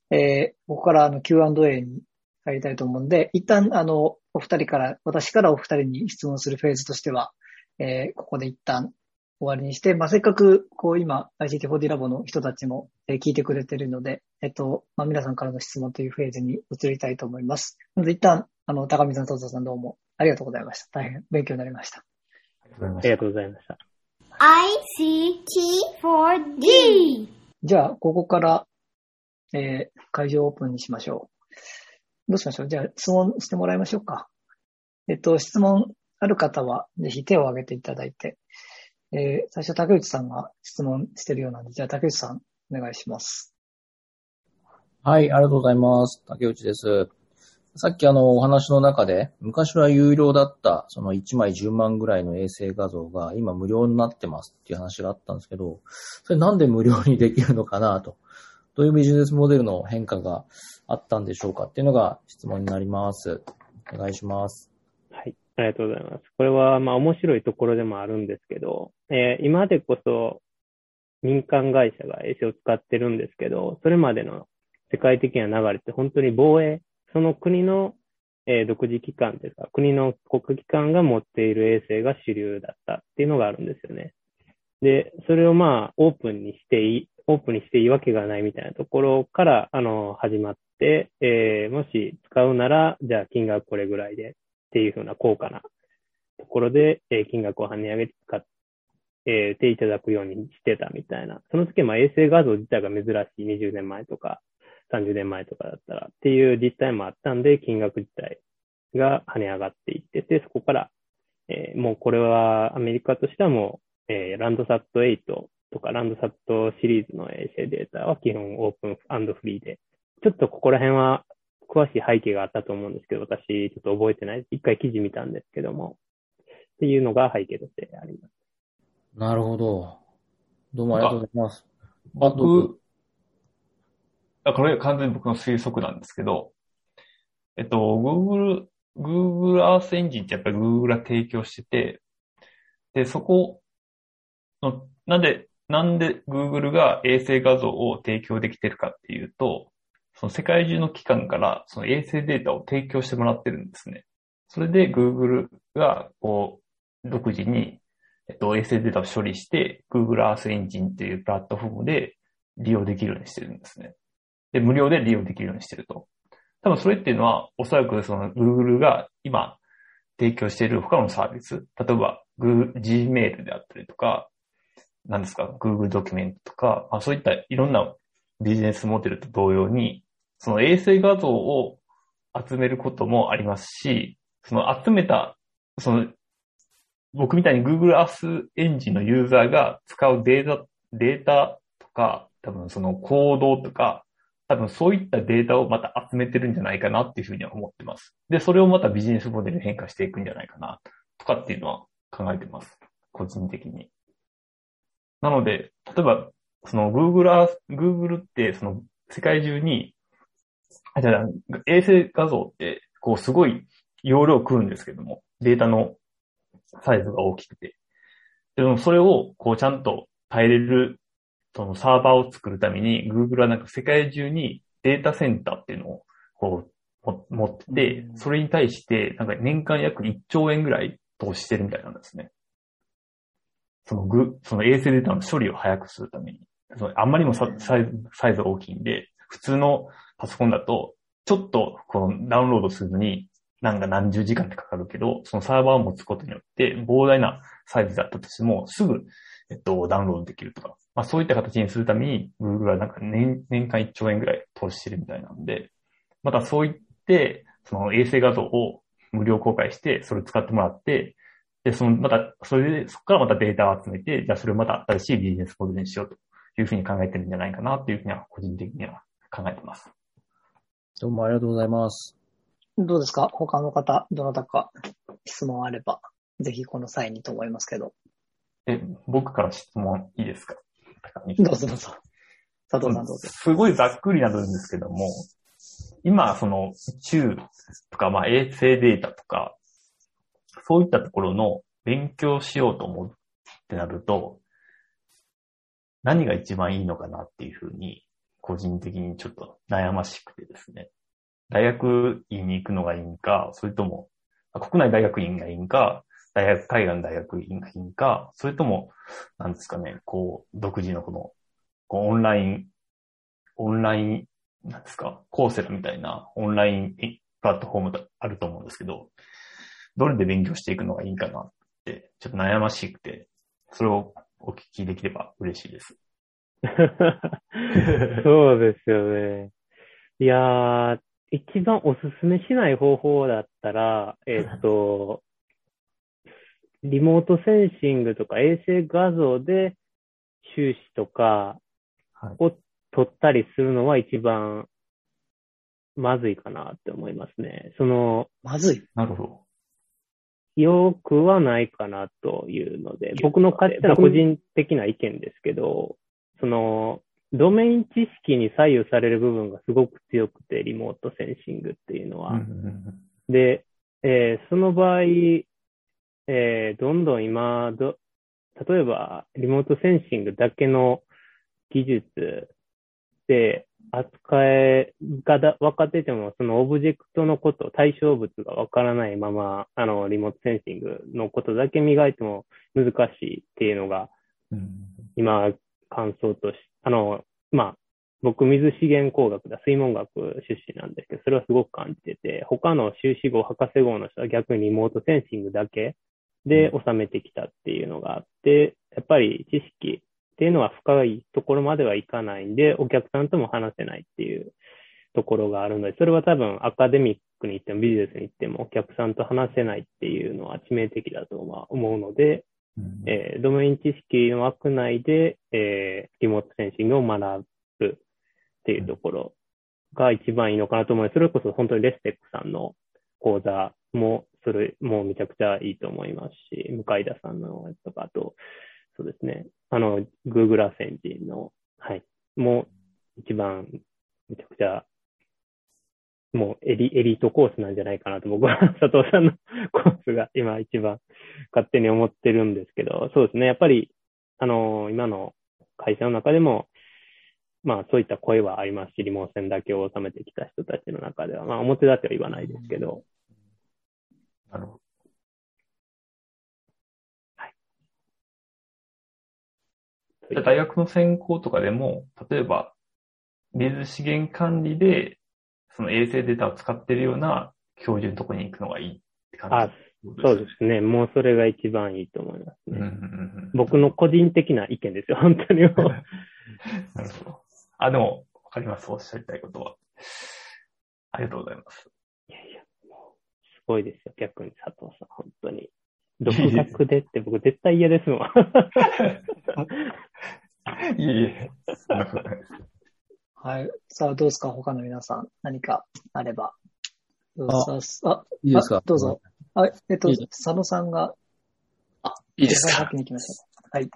えーここからあの Q&A に入りたいと思うんで、一旦あの、お二人から、私からお二人に質問するフェーズとしては、えーここで一旦終わりにして、まあ、せっかく、こう今、ICT4D ラボの人たちも、えー聞いてくれてるので、えっと、まあ、皆さんからの質問というフェーズに移りたいと思います。なので、一旦、あの、高見さん、東田さんどうもありがとうございました。大変勉強になりました。ありがとうございまありがした。とうございました。ICT4D. じゃあ、ここから、えー会場オープンにしましょう。どうしましょう？じゃあ、質問してもらいましょうか。えっと、質問ある方は、ぜひ手を挙げていただいて、えー最初、竹内さんが質問してるようなんで、じゃあ、竹内さん、お願いします。はい、ありがとうございます。竹内です。さっきあの、お話の中で、昔は有料だった、その1枚10万ぐらいの衛星画像が今無料になってますっていう話があったんですけど、それなんで無料にできるのかなと。どういうビジネスモデルの変化があったんでしょうかっていうのが質問になります。お願いします。はい。ありがとうございます。これは、まあ、面白いところでもあるんですけど、えー今でこそ民間会社が衛星を使ってるんですけど、それまでの世界的な流れって本当に防衛、その国の、えー独自機関というか、国の国家機関が持っている衛星が主流だったっていうのがあるんですよね。で、それをまあ、オープンにしてい、オープンにしていいわけがないみたいなところから、あの、始まって、えーもし使うなら、じゃあ金額これぐらいでっていうふうな高価なところで、えー金額を跳ね上げて使って、ていただくようにしてたみたいな。その時まあ衛星画像自体が珍しい20年前とか30年前とかだったらっていう実態もあったんで、金額自体が跳ね上がっていってて、そこから、えーもうこれはアメリカとしてはもう、えーランドサット8とかランドサットシリーズの衛星データは基本オープンフリーで、ちょっとここら辺は詳しい背景があったと思うんですけど、私ちょっと覚えてない。一回記事見たんですけども、っていうのが背景としてあります。なるほど。どうもありがとうございます。僕、あこれ完全に僕の推測なんですけど、えっと、Google、Google Earth Engine ってやっぱり Google が提供してて、で、そこの、なんで、なんで Google が衛星画像を提供できてるかっていうと、その世界中の機関からその衛星データを提供してもらってるんですね。それで Google がこう、独自に、えっと、衛星データを処理して、Google Earth Engine っていうプラットフォームで利用できるようにしてるんですね。で、無料で利用できるようにしてると。多分それっていうのは、おそらくその Google が今提供している他のサービス、例えば Google Gmail であったりとか、何ですか、Google ドキュメントとか、まあ、そういったいろんなビジネスモデルと同様に、その衛星画像を集めることもありますし、その集めた、その、僕みたいに Google Earth Engine のユーザーが使うデータ、データとか、多分その行動とか、多分そういったデータをまた集めてるんじゃないかなっていうふうには思ってます。で、それをまたビジネスモデルに変化していくんじゃないかな、とかっていうのは考えてます。個人的に。なので、例えば、その Google Earth、Google ってその世界中に、あ、じゃあ、衛星画像って、こうすごい容量食うんですけども、データのサイズが大きくて。でもそれをこうちゃんと耐えれる、そのサーバーを作るために、Google はなんか世界中にデータセンターっていうのをこうも持ってて、それに対してなんか年間約1兆円ぐらい投資してるみたいなんですね。そのグ、その衛星データの処理を早くするために。そのあんまりもササイズサイズ大きいんで、普通のパソコンだと、ちょっとこのダウンロードするのに、なんか何十時間ってかかるけど、そのサーバーを持つことによって、膨大なサイズだったとしても、すぐ、えっと、ダウンロードできるとか。まあそういった形にするために、Google はなんか年、年間1兆円ぐらい投資してるみたいなんで、またそう言って、その衛星画像を無料公開して、それを使ってもらって、で、その、また、それで、そこからまたデータを集めて、じゃあそれをまた新しいビジネスモデルにしようというふうに考えてるんじゃないかなっていうふうには、個人的には考えてます。どうもありがとうございます。どうですか？他の方、どなたか質問あれば、ぜひこの際にと思いますけど。え、僕から質問いいですか？どうぞどうぞ。佐藤さんどうぞ。すごいざっくりな部分ですけども、今、その宇宙とか、まあ衛星データとか、そういったところの勉強しようと思うってなると、何が一番いいのかなっていうふうに、個人的にちょっと悩ましくてですね。大学院に行くのがいいんか、それとも、国内大学院がいいんか、大学、海外の大学院がいいんか、それとも、なんですかね、こう、独自のこの、こうオンライン、オンライン、なんですか、コーセラみたいなオンラインプラットフォームがあると思うんですけど、どれで勉強していくのがいいかなって、ちょっと悩ましくて、それをお聞きできれば嬉しいです。そうですよね。いやー、一番おすすめしない方法だったら、えっと、リモートセンシングとか衛星画像で収支とかはいを取ったりするのは一番まずいかなって思いますね。その、まずい。なるほど。良くはないかなというので、僕の勝手な個人的な意見ですけど、その、ドメイン知識に左右される部分がすごく強くて、リモートセンシングっていうのは。うんうんうんで、えーその場合、えーどんどん今ど、例えば、リモートセンシングだけの技術で扱えがだ分かってても、そのオブジェクトのこと、対象物が分からないまま、あの、リモートセンシングのことだけ磨いても難しいっていうのが、うん。今、感想とし、あの、まあ、僕、水資源工学だ、水門学出身なんですけど、それはすごく感じてて、他の修士号、博士号の人は逆にリモートセンシングだけで収めてきたっていうのがあって、やっぱり知識っていうのは深いところまではいかないんで、お客さんとも話せないっていうところがあるので、それは多分アカデミックに行ってもビジネスに行ってもお客さんと話せないっていうのは致命的だとは思うので、うんえードメイン知識の枠内で、えーリモートセンシングを学ぶっていうところが一番いいのかなと思います。それこそ本当にレステックさんの講座も、それもめちゃくちゃいいと思いますし、向田さんのやつとか、あと、そうですね、あの、Google アセンジンの、はい、もう一番めちゃくちゃもうエリエリートコースなんじゃないかなと僕は 佐藤さんの コースが今一番勝手に思ってるんですけど、そうですね。やっぱり、あの、今の会社の中でも、まあそういった声はありますし、リモート戦だけを収めてきた人たちの中では、まあ表立っては言わないですけど、なるほど。大学の専攻とかでも、例えば、水資源管理で、その衛星データを使っているような教授のところに行くのがいいって感じあ、そうですね。もうそれが一番いいと思いますうんうんね。うん僕の個人的な意見ですよ、本当にもう。なるほど。あ、でも、わかります。おっしゃりたいことは。ありがとうございます。いやいや、もう、すごいですよ、逆に佐藤さん、本当に。独学でって僕絶対嫌ですもん。いえいえ。はい。さあ、どうですか？他の皆さん。何かあれば。あさあ、いいですか？あどうぞ。あ、えっといいで、佐野さんが、いいですか？先に行きましょう。はい。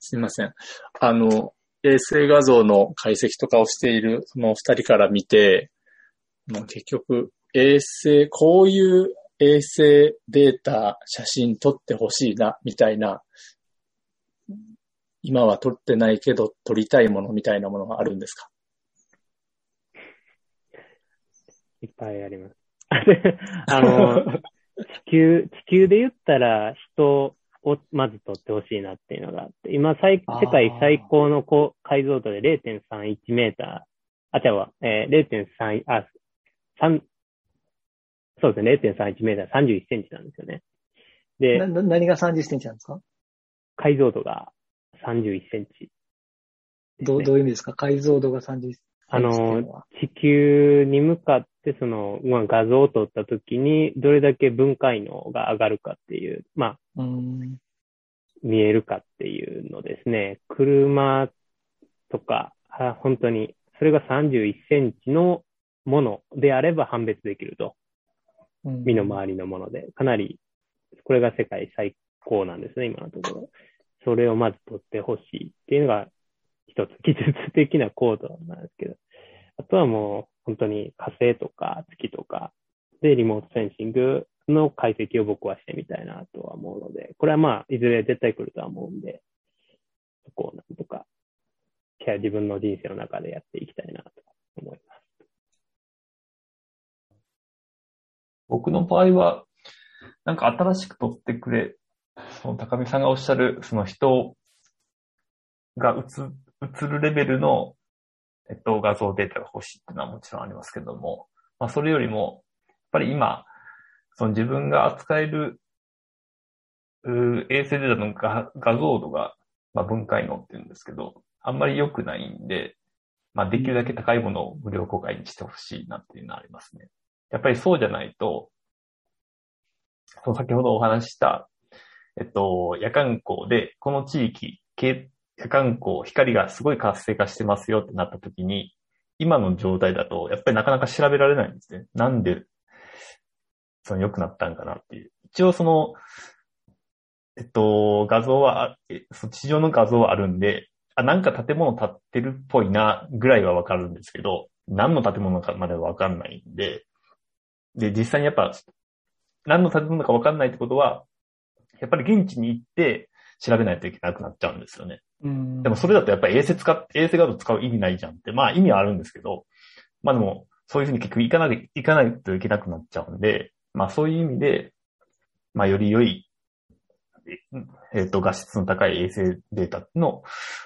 すいません。あの、衛星画像の解析とかをしているその二人から見て、もう結局、衛星、こういう衛星データ、写真撮ってほしいな、みたいな、今は撮ってないけど撮りたいものみたいなものがあるんですか？いっぱいあります。あの、地球、地球で言ったら人をまず取ってほしいなっていうのがあって、今最、世界最高の高解像度で0.31メーター、あ、違うわ、えー、0.3、あ、3、そうですね、0.31メーター、31センチなんですよね。でな、な何が30センチなんですか？解像度が31センチね、どうどういう意味ですか？解像度が30センチあの地球に向かって、その、まあ、画像を撮ったときに、どれだけ分解能が上がるかっていう、まあ、うーん。見えるかっていうのですね。車とか、あ本当に、それが31センチのものであれば判別できると。身の回りのもので。かなり、これが世界最高なんですね、今のところ。それをまず取ってほしいっていうのが、一つ技術的なコードなんですけど。あとはもう、本当に火星とか月とかでリモートセンシングの解析を僕はしてみたいなとは思うので、これはまあ、いずれ絶対来るとは思うんで、そこをなんとか、自分の人生の中でやっていきたいなと思います。僕の場合は、なんか新しく取ってくれその高見さんがおっしゃる、その人が映映るレベルの、えっと、画像データが欲しいっていうのはもちろんありますけども、まあ、それよりも、やっぱり今、その自分が扱える、う衛星データの画画像度が、まあ、分解能って言うんですけど、あんまり良くないんで、まあ、できるだけ高いものを無料公開にしてほしいなっていうのはありますね。やっぱりそうじゃないと、その先ほどお話しした、えっと、夜間光で、この地域、夜間光、光がすごい活性化してますよってなった時に、今の状態だと、やっぱりなかなか調べられないんですね。なんで、その良くなったんかなっていう。一応その、えっと、画像は、地上の画像はあるんで、あ、なんか建物建ってるっぽいな、ぐらいはわかるんですけど、何の建物かまではわかんないんで、で、実際にやっぱ、何の建物かわかんないってことは、やっぱり現地に行って調べないといけなくなっちゃうんですよね。うんでもそれだとやっぱり衛星使っ、衛星画像使う意味ないじゃんって、まあ意味はあるんですけど、まあでも、そういうふうに結局行かない、行かないといけなくなっちゃうんで、まあそういう意味で、まあより良い、えっ、と、画質の高い衛星データの、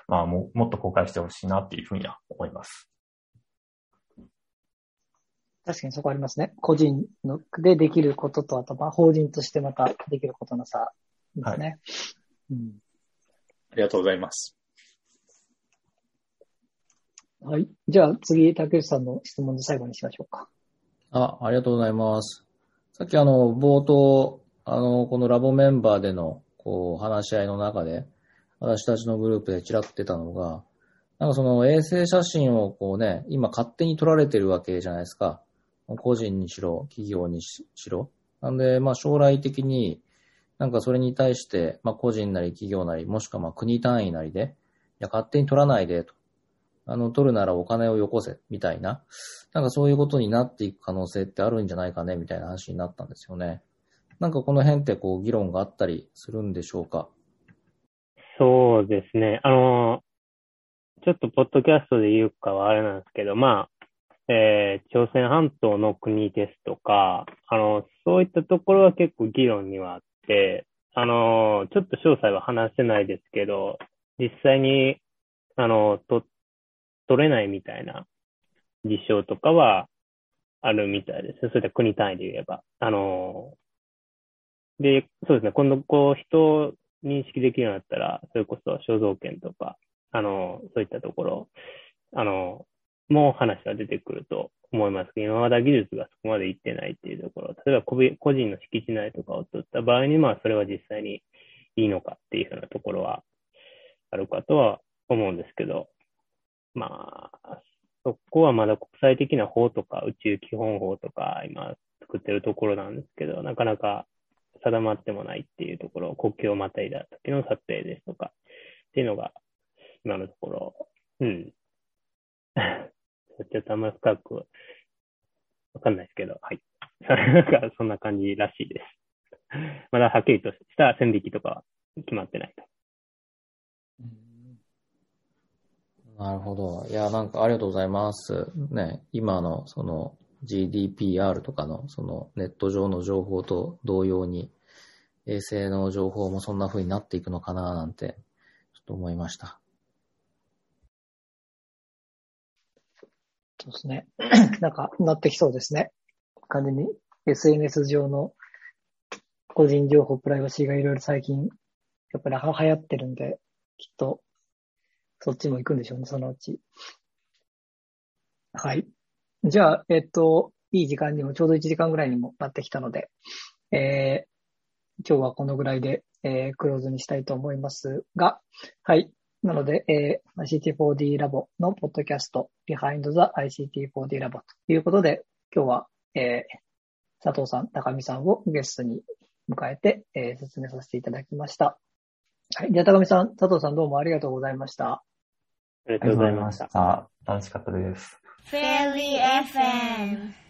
まあももっと公開してほしいなっていうふうには思います。確かにそこありますね。個人のでできることと、あと、まあ、法人としてまたできることの差ですね。うんありがとうございます。はい。じゃあ次、竹内さんの質問で最後にしましょうか。あ、ありがとうございます。さっきあの、冒頭、あの、このラボメンバーでの、こう、話し合いの中で、私たちのグループでちらっと出たのが、なんかその衛星写真をこうね、今勝手に撮られてるわけじゃないですか。個人にしろ、企業にしろ。なんで、まあ将来的に、なんかそれに対して、まあ個人なり企業なり、もしくはまあ国単位なりで、いや、勝手に取らないで、と。あの、取るならお金をよこせ、みたいな。なんかそういうことになっていく可能性ってあるんじゃないかね、みたいな話になったんですよね。なんかこの辺ってこう議論があったりするんでしょうか？そうですね。あの、ちょっとポッドキャストで言うかはあれなんですけど、まあ、えー朝鮮半島の国ですとか、あの、そういったところは結構議論にはあって、あの、ちょっと詳細は話せないですけど、実際に、あの、と、取れないみたいな事象とかはあるみたいです。そういった国単位で言えば。あの、で、そうですね。今度、こう、人を認識できるようになったら、それこそ肖像権とか、あの、そういったところ、あの、も話が出てくると思いますけど、今まだ技術がそこまでいってないっていうところ、例えば個人の敷地内とかを取った場合に、まあ、それは実際にいいのかっていうふうなところはあるかとは思うんですけど、まあ、そこはまだ国際的な法とか宇宙基本法とか今作ってるところなんですけど、なかなか定まってもないっていうところ、国境をまたいだ時の撮影ですとかっていうのが今のところ、うん。ちょっとあんま深くわかんないですけど、はい。それなんかそんな感じらしいです。まだはっきりとした線引きとかは決まってないと。なるほど。いや、なんかありがとうございます。ね、今のその GDPR とかのそのネット上の情報と同様に衛星の情報もそんな風になっていくのかななんてちょっと思いました。そうですね。なんか、なってきそうですね。完全に SNS 上の個人情報、プライバシーがいろいろ最近、やっぱり流行ってるんで、きっと、そっちも行くんでしょうね、そのうち。はい。じゃあ、えっと、いい時間にも、ちょうど1時間ぐらいにもなってきたので、えー今日はこのぐらいで、えークローズにしたいと思いますが、はい。なので、えー ICT4D ラボのポッドキャスト Behind the ICT4D ラボということで、今日は、えー佐藤さん、高見さんをゲストに迎えて、えー説明させていただきました。はい。じゃあ、高見さん、佐藤さんどうもありがとうございました。ありがとうございました。た。楽しかったです。Fairly FM